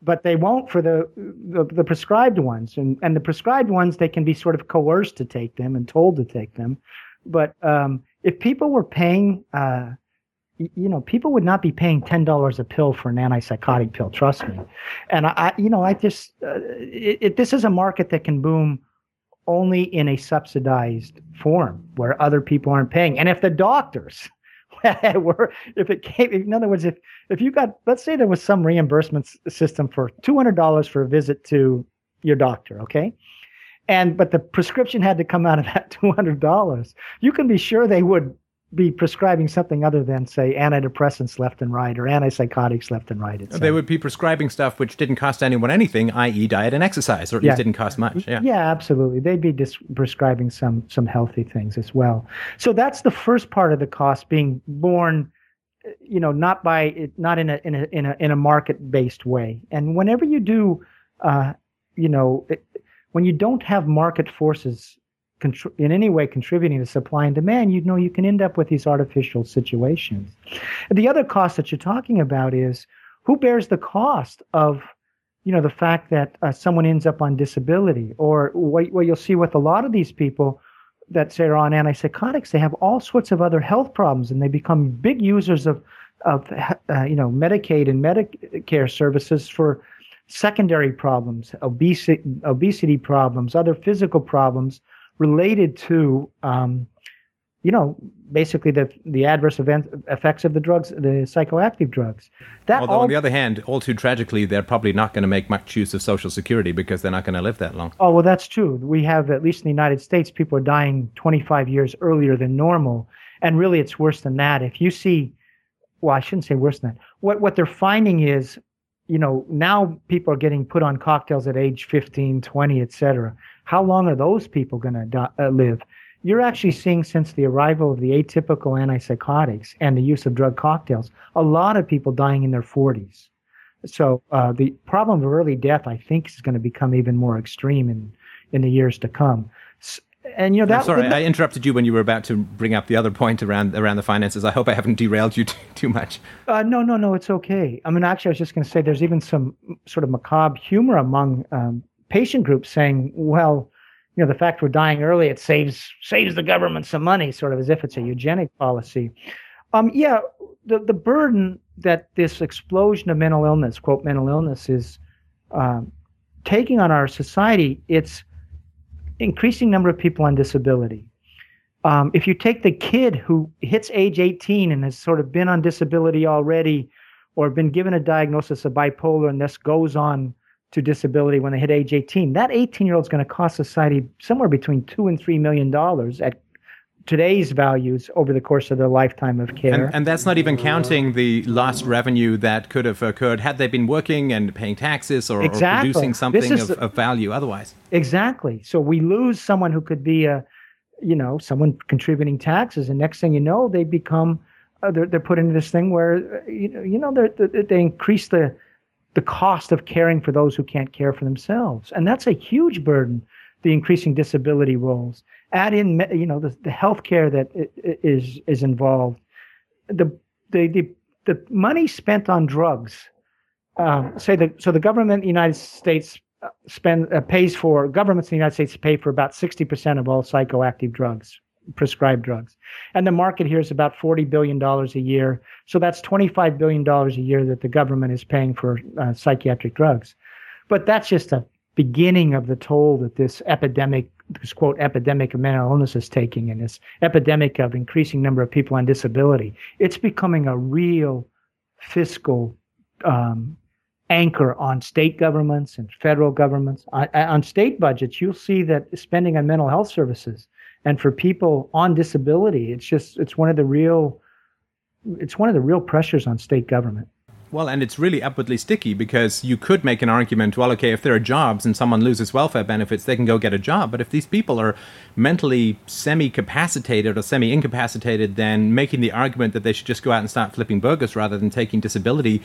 but they won't for the, the, the prescribed ones. And, and the prescribed ones, they can be sort of coerced to take them and told to take them. But um, if people were paying, uh, you know, people would not be paying ten dollars a pill for an antipsychotic pill. Trust me. And I, you know, I just uh, it, it, this is a market that can boom only in a subsidized form where other people aren't paying. And if the doctors were, if it came, in other words, if if you got, let's say there was some reimbursement system for two hundred dollars for a visit to your doctor, okay, and but the prescription had to come out of that two hundred dollars, you can be sure they would be prescribing something other than say antidepressants left and right or antipsychotics left and right. They would be prescribing stuff which didn't cost anyone anything, i.e., diet and exercise, or at yeah. least didn't cost much. Yeah, yeah, absolutely. They'd be dis- prescribing some some healthy things as well. So that's the first part of the cost being borne, you know, not by not in a in a in a in a market based way. And whenever you do, uh, you know, it, when you don't have market forces contr- in any way contributing to supply and demand, you know you can end up with these artificial situations. The other cost that you're talking about is who bears the cost of you know the fact that uh, someone ends up on disability or what, what you'll see with a lot of these people that say are on antipsychotics they have all sorts of other health problems and they become big users of of uh, you know medicaid and medicare services for secondary problems obesity obesity problems other physical problems related to um, you know basically the the adverse event effects of the drugs the psychoactive drugs. That although all, on the other hand all too tragically they're probably not going to make much use of social security because they're not going to live that long. Oh well that's true. We have at least in the united states people are dying 25 years earlier than normal. And really it's worse than that. If you see well i shouldn't say worse than that. What what they're finding is you know now people are getting put on cocktails at age 15 20 et cetera how long are those people going to do- uh, live? You're actually seeing since the arrival of the atypical antipsychotics and the use of drug cocktails, a lot of people dying in their 40s. So uh, the problem of early death, I think, is going to become even more extreme in in the years to come. And you know that. I'm sorry, I interrupted you when you were about to bring up the other point around around the finances. I hope I haven't derailed you too, too much. Uh, no, no, no, it's okay. I mean, actually, I was just going to say there's even some sort of macabre humor among um, patient groups saying, well, you know, the fact we're dying early, it saves saves the government some money, sort of as if it's a eugenic policy. Um, yeah, the the burden that this explosion of mental illness, quote mental illness, is um, taking on our society, it's increasing number of people on disability. Um, if you take the kid who hits age 18 and has sort of been on disability already, or been given a diagnosis of bipolar, and this goes on to disability when they hit age 18. That 18 year old is going to cost society somewhere between two and three million dollars at today's values over the course of their lifetime of care. And, and, that's not even counting the lost revenue that could have occurred had they been working and paying taxes or, exactly. or producing something of, of, value otherwise. Exactly. So we lose someone who could be a, you know, someone contributing taxes, and next thing you know, they become. Uh, they're, they're put into this thing where uh, you know, you know they they increase the the cost of caring for those who can't care for themselves. And that's a huge burden, the increasing disability rolls. Add in, you know, the, the health care that is, is involved. The, the, the, the money spent on drugs, um, say the, so the government in the United States uh, spend, uh, pays for, governments in the United States pay for about 60% of all psychoactive drugs prescribed drugs. And the market here is about $40 billion a year. So that's $25 billion a year that the government is paying for uh, psychiatric drugs. But that's just a beginning of the toll that this epidemic, this quote, epidemic of mental illness is taking and this epidemic of increasing number of people on disability. It's becoming a real fiscal um, anchor on state governments and federal governments. On, on, state budgets, you'll see that spending on mental health services And for people on disability, it's just it's one of the real it's one of the real pressures on state government. Well, and it's really upwardly sticky because you could make an argument well, okay, if there are jobs and someone loses welfare benefits, they can go get a job. But if these people are mentally semi capacitated or semi incapacitated, then making the argument that they should just go out and start flipping burgers rather than taking disability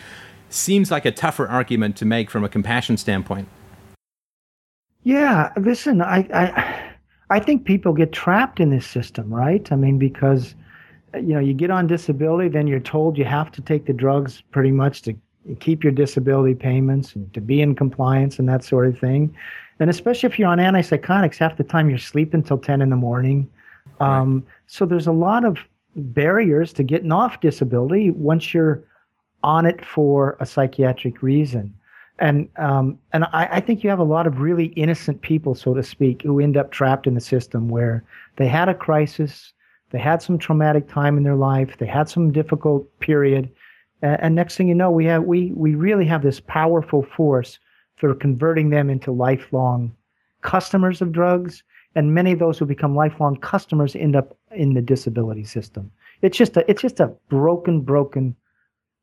seems like a tougher argument to make from a compassion standpoint. Yeah, listen, I, I, I think people get trapped in this system, right? I mean, because you know, you get on disability, then you're told you have to take the drugs pretty much to keep your disability payments and to be in compliance and that sort of thing. And especially if you're on antipsychotics, half the time you're sleeping till 10 in the morning. Um, so there's a lot of barriers to getting off disability once you're on it for a psychiatric reason. And um, and I, I think you have a lot of really innocent people, so to speak, who end up trapped in the system where they had a crisis, they had some traumatic time in their life. They had some difficult period. And, and next thing you know, we have we we really have this powerful force for converting them into lifelong customers of drugs. And many of those who become lifelong customers end up in the disability system. It's just a it's just a broken, broken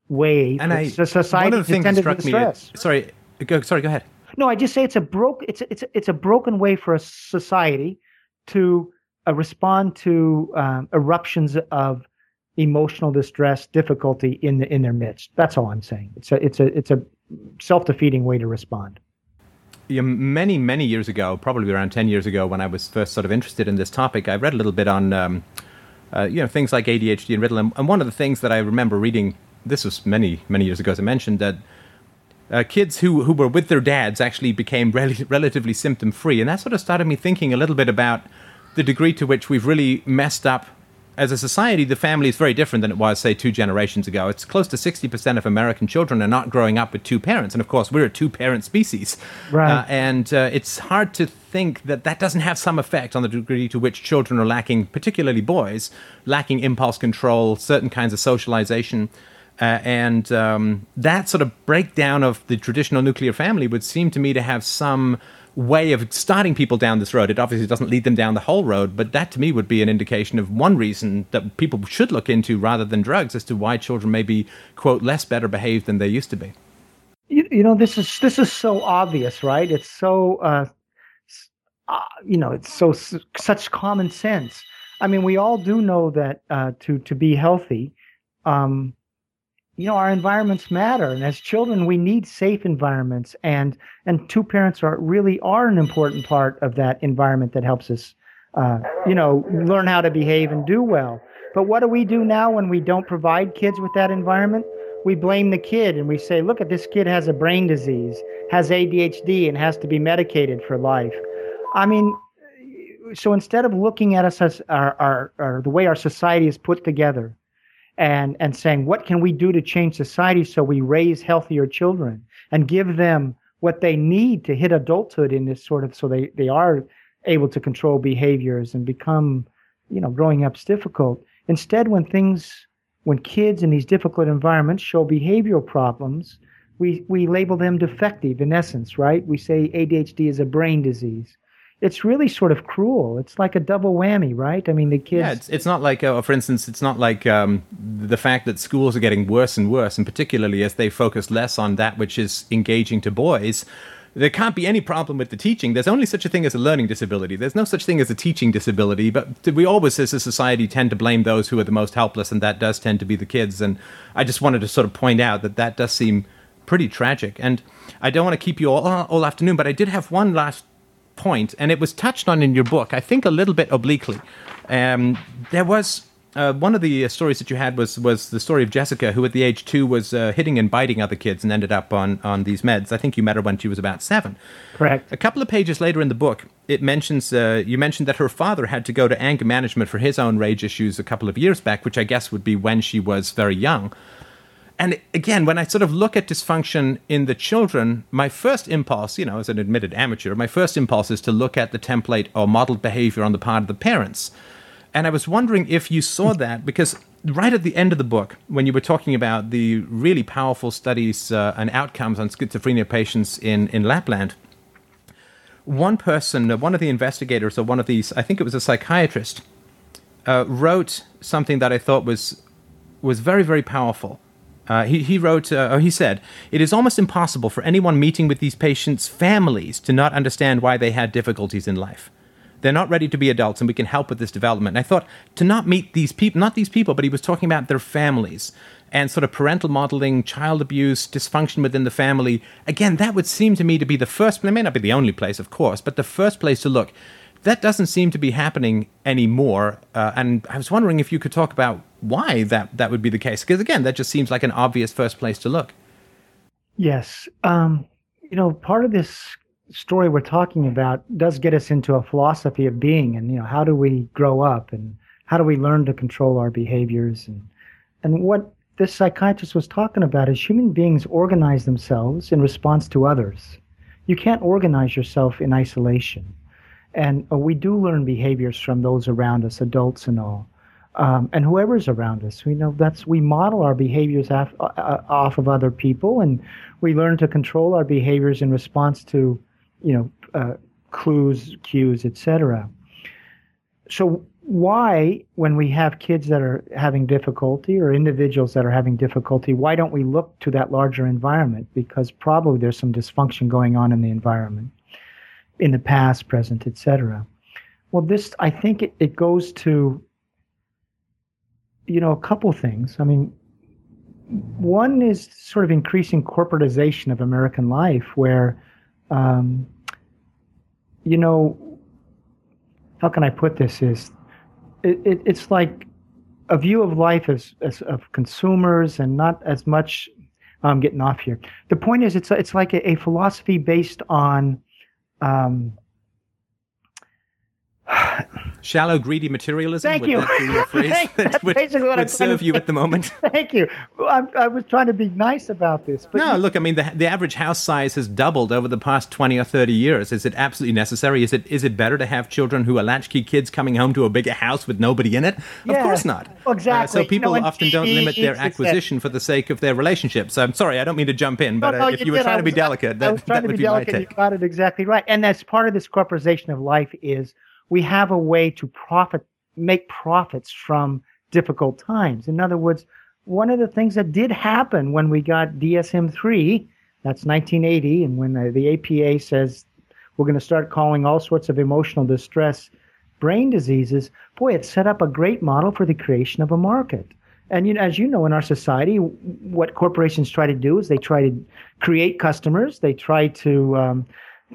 way and I, society one of the things that struck me. Sorry, go, sorry, go ahead. No, I just say it's a broke it's a, it's a, it's a broken way for a society to uh, respond to um, eruptions of emotional distress, difficulty in the, in their midst. That's all I'm saying. It's a it's a it's a self defeating way to respond. Yeah, many many years ago, probably around ten years ago, when I was first sort of interested in this topic, I read a little bit on um, uh, you know things like ADHD and Ritalin. And one of the things that I remember reading, this was many many years ago, as I mentioned, that uh, kids who, who were with their dads actually became rel- relatively symptom free. And that sort of started me thinking a little bit about the degree to which we've really messed up as a society, the family is very different than it was, say, two generations ago. It's close to 60% of American children are not growing up with two parents. And of course, we're a two parent species. Right. Uh, and uh, it's hard to think that that doesn't have some effect on the degree to which children are lacking, particularly boys, lacking impulse control, certain kinds of socialization. Uh, and um, that sort of breakdown of the traditional nuclear family would seem to me to have some way of starting people down this road. It obviously doesn't lead them down the whole road, but that to me would be an indication of one reason that people should look into rather than drugs as to why children may be, quote, less better behaved than they used to be. You, you know, this is this is so obvious, right? It's so, uh, uh, you know, it's so such common sense. I mean, we all do know that uh, to to be healthy, um, you know our environments matter. And as children we need safe environments. And and two parents are really are an important part of that environment that helps us uh, you know learn how to behave and do well. But what do we do now when we don't provide kids with that environment? We blame the kid and we say look at this kid has a brain disease has adhd and has to be medicated for life. I mean so instead of looking at us as our, our, our the way our society is put together and and saying what can we do to change society so we raise healthier children and give them what they need to hit adulthood in this sort of so they they are able to control behaviors and become you know growing up's difficult? Instead when things when kids in these difficult environments show behavioral problems we we label them defective in essence right? We say adhd is a brain disease it's really sort of cruel. It's like a double whammy, right? I mean, the kids. Yeah, it's, it's not like, uh, for instance, it's not like um, the fact that schools are getting worse and worse, and particularly as they focus less on that which is engaging to boys. There can't be any problem with the teaching. There's only such a thing as a learning disability. There's no such thing as a teaching disability. But we always, as a society, tend to blame those who are the most helpless, and that does tend to be the kids. And I just wanted to sort of point out that that does seem pretty tragic. And I don't want to keep you all, all afternoon, but I did have one last point, and it was touched on in your book, I think a little bit obliquely. Um, there was uh, one of the uh, stories that you had was was the story of Jessica, who at the age two was uh, hitting and biting other kids and ended up on on these meds. I think you met her when she was about seven. Correct. A couple of pages later in the book, it mentions uh, you mentioned that her father had to go to anger management for his own rage issues a couple of years back, which I guess would be when she was very young. And again, when I sort of look at dysfunction in the children, my first impulse, you know, as an admitted amateur, my first impulse is to look at the template or modeled behavior on the part of the parents. And I was wondering if you saw that because right at the end of the book, when you were talking about the really powerful studies uh, and outcomes on schizophrenia patients in, in Lapland, one person, uh, one of the investigators, or one of these, I think it was a psychiatrist, uh, wrote something that I thought was was very, very powerful. Uh, he, he wrote, uh, he said, It is almost impossible for anyone meeting with these patients' families to not understand why they had difficulties in life. They're not ready to be adults, and we can help with this development. And I thought to not meet these people, not these people, but he was talking about their families and sort of parental modeling, child abuse, dysfunction within the family. Again, that would seem to me to be the first, it may not be the only place, of course, but the first place to look. That doesn't seem to be happening anymore. Uh, and I was wondering if you could talk about why that, that would be the case. Because again, that just seems like an obvious first place to look. Yes. Um, you know, part of this story we're talking about does get us into a philosophy of being and, you know, how do we grow up and how do we learn to control our behaviors and, and what this psychiatrist was talking about is human beings organize themselves in response to others. You can't organize yourself in isolation. And uh, we do learn behaviors from those around us, adults and all. Um, and whoever's around us, we know that's we model our behaviors af, uh, uh off of other people, and we learn to control our behaviors in response to, you know, uh, clues, cues, etc. So why, when we have kids that are having difficulty or individuals that are having difficulty, why don't we look to that larger environment? Because probably there's some dysfunction going on in the environment, in the past, present, etc. Well, this, I think it, it goes to, you know, a couple things. I mean, one is sort of increasing corporatization of American life, where, um, you know, how can I put this? Is it, it, it's like a view of life as, as of consumers and not as much. I'm getting off here. The point is, it's it's like a, a philosophy based on um, Shallow, greedy materialism. Thank you. That That's would, basically what would I'm serve you at the moment. Thank you. I'm, i was trying to be nice about this. But no, look, I mean, the, the average house size has doubled over the past 20 or 30 years. Is it absolutely necessary? Is it is it better to have children who are latchkey kids coming home to a bigger house with nobody in it? Yeah, of course not. Exactly. Uh, so people you know, often don't limit their acquisition for the sake of their relationships. I'm sorry, I don't mean to jump in, but no, no, uh, if you, you were trying was, to be delicate, that, I was trying that to would be, be delicate. my take. You got it exactly right. And that's part of this corporatization of life is we have a way to profit, make profits from difficult times. In other words, one of the things that did happen when we got DSM 3, that's 1980, and when the, the APA says we're going to start calling all sorts of emotional distress brain diseases, boy, it set up a great model for the creation of a market. And you know, as you know, in our society, what corporations try to do is they try to create customers, they try to um,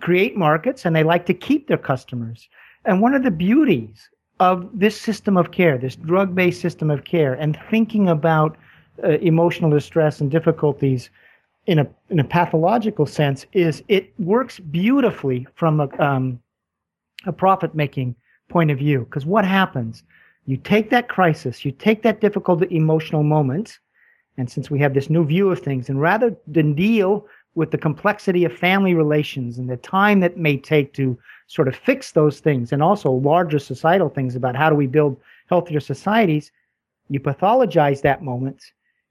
create markets, and they like to keep their customers. And one of the beauties of this system of care, this drug based system of care, and thinking about uh, emotional distress and difficulties in a, in a pathological sense is it works beautifully from a, um, a profit making point of view. Because what happens? You take that crisis, you take that difficult emotional moment, and since we have this new view of things, and rather than deal with the complexity of family relations and the time that may take to sort of fix those things and also larger societal things about how do we build healthier societies, you pathologize that moment.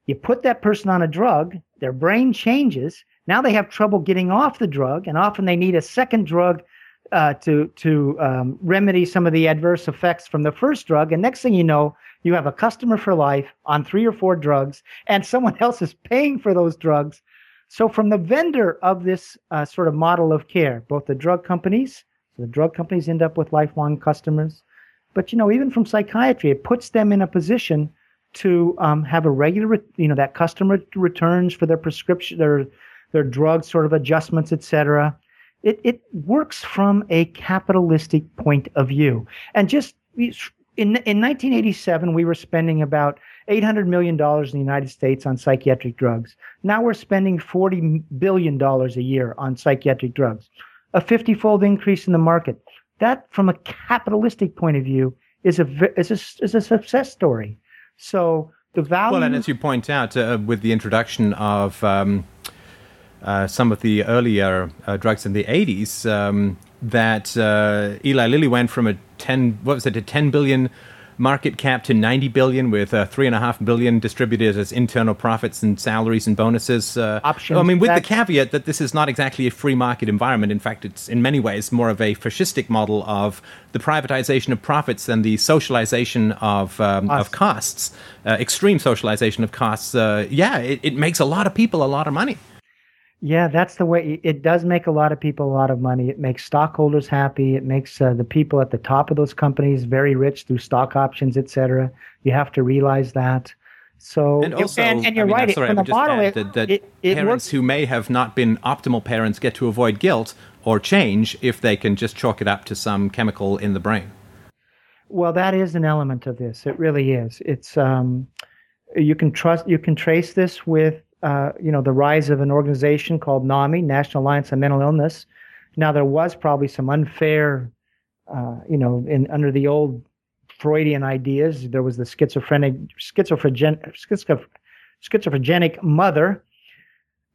You put that person on a drug, their brain changes. Now they have trouble getting off the drug, and often they need a second drug uh, to to um, remedy some of the adverse effects from the first drug. And next thing you know, you have a customer for life on three or four drugs, and someone else is paying for those drugs. So, from the vendor of this uh, sort of model of care, both the drug companies so the drug companies end up with lifelong customers. But you know, even from psychiatry, it puts them in a position to um, have a regular, you know, that customer returns for their prescription, their their drug sort of adjustments, etc. It it works from a capitalistic point of view. And just in in 1987, we were spending about 800 million dollars in the United States on psychiatric drugs. Now we're spending 40 billion dollars a year on psychiatric drugs a 50 fold increase in the market. That, from a capitalistic point of view, is a, is a, is a success story. So the value. Well, and as you point out, uh, with the introduction of um, uh, some of the earlier uh, drugs in the 80s, um, that uh, Eli Lilly went from a 10, what was it, a 10 billion market cap to 90 billion, with uh, three and a half billion distributed as internal profits and salaries and bonuses. Uh, Options. I mean, with the caveat that this is not exactly a free market environment. In fact, it's in many ways more of a fascistic model of the privatization of profits and the socialization of um, of costs, uh, extreme socialization of costs. Uh, yeah, it, it makes a lot of people a lot of money. Yeah, that's the way it does make a lot of people a lot of money. It makes stockholders happy. It makes uh, the people at the top of those companies very rich through stock options, etc. You have to realize that. So and also, and, and you're I mean, right. Sorry, from the model, add that, that it, it parents works. who may have not been optimal parents get to avoid guilt or change if they can just chalk it up to some chemical in the brain. Well, that is an element of this. It really is. It's um, you can trust. You can trace this with uh, you know the rise of an organization called NAMI, National Alliance on Mental Illness. Now there was probably some unfair, uh, you know, in under the old Freudian ideas. There was the schizophrenic, schizophrenic, schizophrenic mother.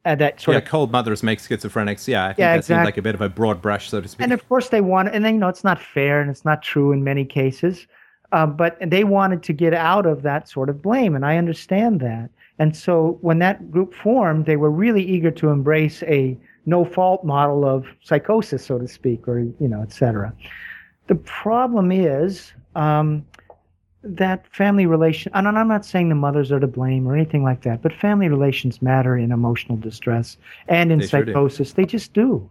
Uh, that sort yeah, of cold mothers make schizophrenics. Yeah, I think Yeah, that exactly. seems like a bit of a broad brush, so to speak. and of course they want and then you know it's not fair and it's not true in many cases uh, but they wanted to get out of that sort of blame and i understand that and so when that group formed they were really eager to embrace a no fault model of psychosis so to speak or you know et cetera. The problem is um, that family relations, and i'm not saying the mothers are to blame or anything like that but family relations matter in emotional distress and in They sure psychosis. They just do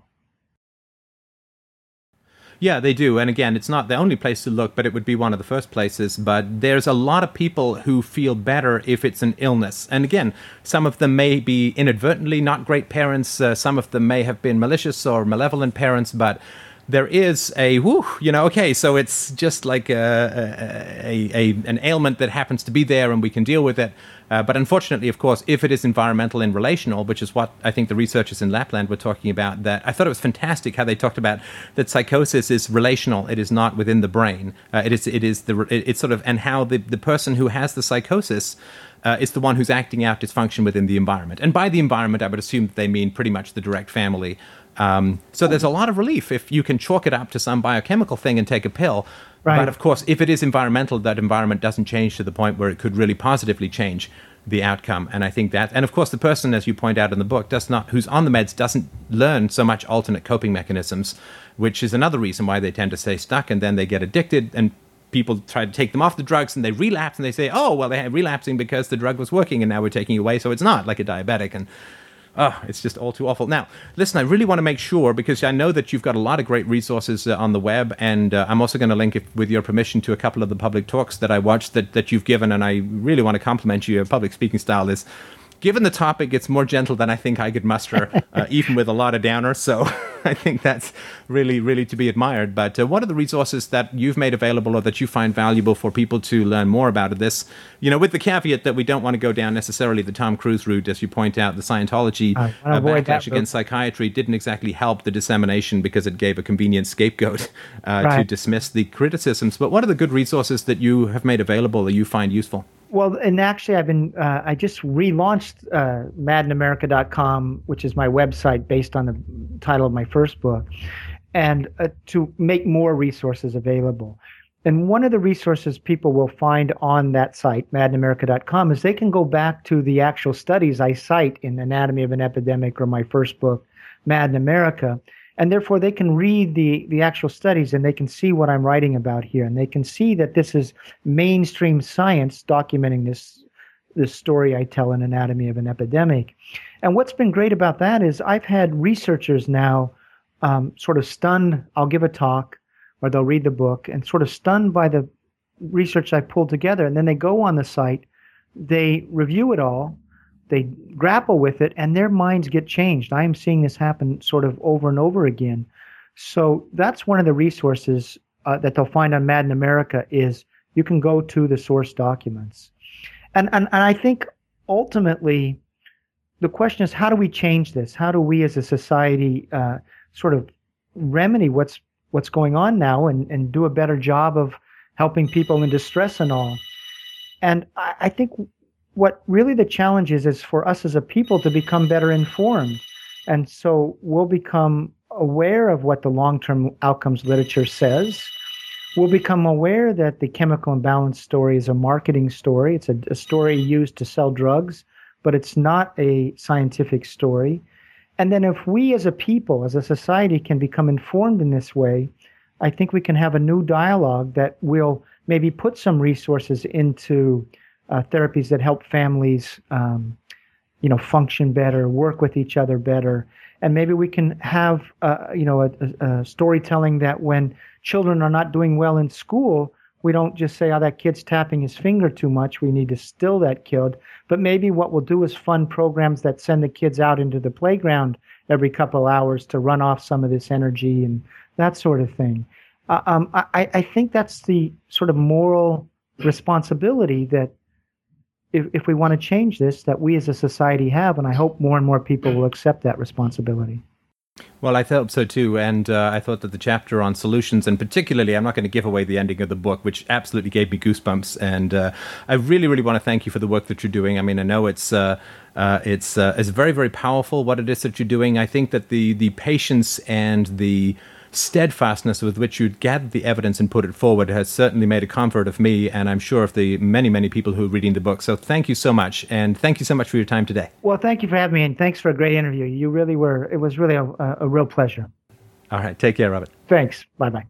Yeah, they do. And again, it's not the only place to look, but it would be one of the first places. But there's a lot of people who feel better if it's an illness. And again, some of them may be inadvertently not great parents, uh, some of them may have been malicious or malevolent parents, but there is a whoo, you know, okay, so it's just like a, a, a, an ailment that happens to be there and we can deal with it. Uh, but unfortunately, of course, if it is environmental and relational, which is what I think the researchers in Lapland were talking about, that I thought it was fantastic how they talked about that psychosis is relational; it is not within the brain. Uh, it is, it is the, it, it's sort of, and how the the person who has the psychosis uh, is the one who's acting out dysfunction within the environment. And by the environment, I would assume that they mean pretty much the direct family. Um, so there's a lot of relief if you can chalk it up to some biochemical thing and take a pill. Right. But of course, if it is environmental, that environment doesn't change to the point where it could really positively change the outcome. And I think that, and of course, the person, as you point out in the book, does not, who's on the meds, doesn't learn so much alternate coping mechanisms, which is another reason why they tend to stay stuck, and then they get addicted and. People try to take them off the drugs and they relapse and they say, oh, well, they're relapsing because the drug was working and now we're taking it away. So it's not like a diabetic. And Oh, it's just all too awful. Now, listen, I really want to make sure because I know that you've got a lot of great resources uh, on the web, and uh, I'm also going to link, if, with your permission, to a couple of the public talks that I watched that, that you've given, and I really want to compliment you. Your public speaking style is, given the topic, it's more gentle than I think I could muster, uh, even with a lot of downers. So I think that's really, really to be admired. But uh, what are the resources that you've made available or that you find valuable for people to learn more about this? You know, with the caveat that we don't want to go down necessarily the Tom Cruise route, as you point out, the Scientology uh, backlash against psychiatry didn't exactly help the dissemination because it gave a convenient scapegoat uh, to dismiss the criticisms. But what are the good resources that you have made available that you find useful? Well, and actually, I've been, uh, I just relaunched uh, madinamerica.com, which is my website based on the title of my first book, and uh, to make more resources available. And one of the resources people will find on that site, madinamerica.com, is they can go back to the actual studies I cite in Anatomy of an Epidemic or my first book, Mad in America. And therefore, they can read the, the actual studies and they can see what I'm writing about here. And they can see that this is mainstream science documenting this, this story I tell in Anatomy of an Epidemic. And what's been great about that is I've had researchers now um, sort of stunned. I'll give a talk or they'll read the book and sort of stunned by the research I pulled together. And then they go on the site, they review it all, they grapple with it, and their minds get changed. I am seeing this happen sort of over and over again. So that's one of the resources uh, that they'll find on Mad in America is you can go to the source documents. And, and, and I think ultimately the question is how do we change this? How do we as a society uh, sort of remedy what's what's going on now and, and do a better job of helping people in distress and all. And I, I think what really the challenge is is for us as a people to become better informed. And so we'll become aware of what the long term outcomes literature says. we'll become aware that the chemical imbalance story is a marketing story. It's a, a story used to sell drugs, but it's not a scientific story. And then if we as a people, as a society, can become informed in this way, I think we can have a new dialogue that will maybe put some resources into uh, therapies that help families, um, you know, function better, work with each other better, and maybe we can have, uh, you know, a, a storytelling that when children are not doing well in school, we don't just say, oh, that kid's tapping his finger too much. We need to still that kid. But maybe what we'll do is fund programs that send the kids out into the playground every couple hours to run off some of this energy and that sort of thing. Uh, um, I, I think that's the sort of moral responsibility that if, if we want to change this, that we as a society have. And I hope more and more people will accept that responsibility. Well, I thought so too, and uh, I thought that the chapter on solutions, and particularly, I'm not going to give away the ending of the book, which absolutely gave me goosebumps. And uh, I really, really want to thank you for the work that you're doing. I mean, I know it's uh, uh it's uh, it's very, very powerful what it is that you're doing. I think that the the patience and the steadfastness with which you gathered the evidence and put it forward has certainly made a comfort of me, and I'm sure of the many, many people who are reading the book. So thank you so much, and thank you so much for your time today. Well, thank you for having me, and thanks for a great interview. You really were, it was really a, a real pleasure. All right. Take care, Robert. Thanks. Bye bye.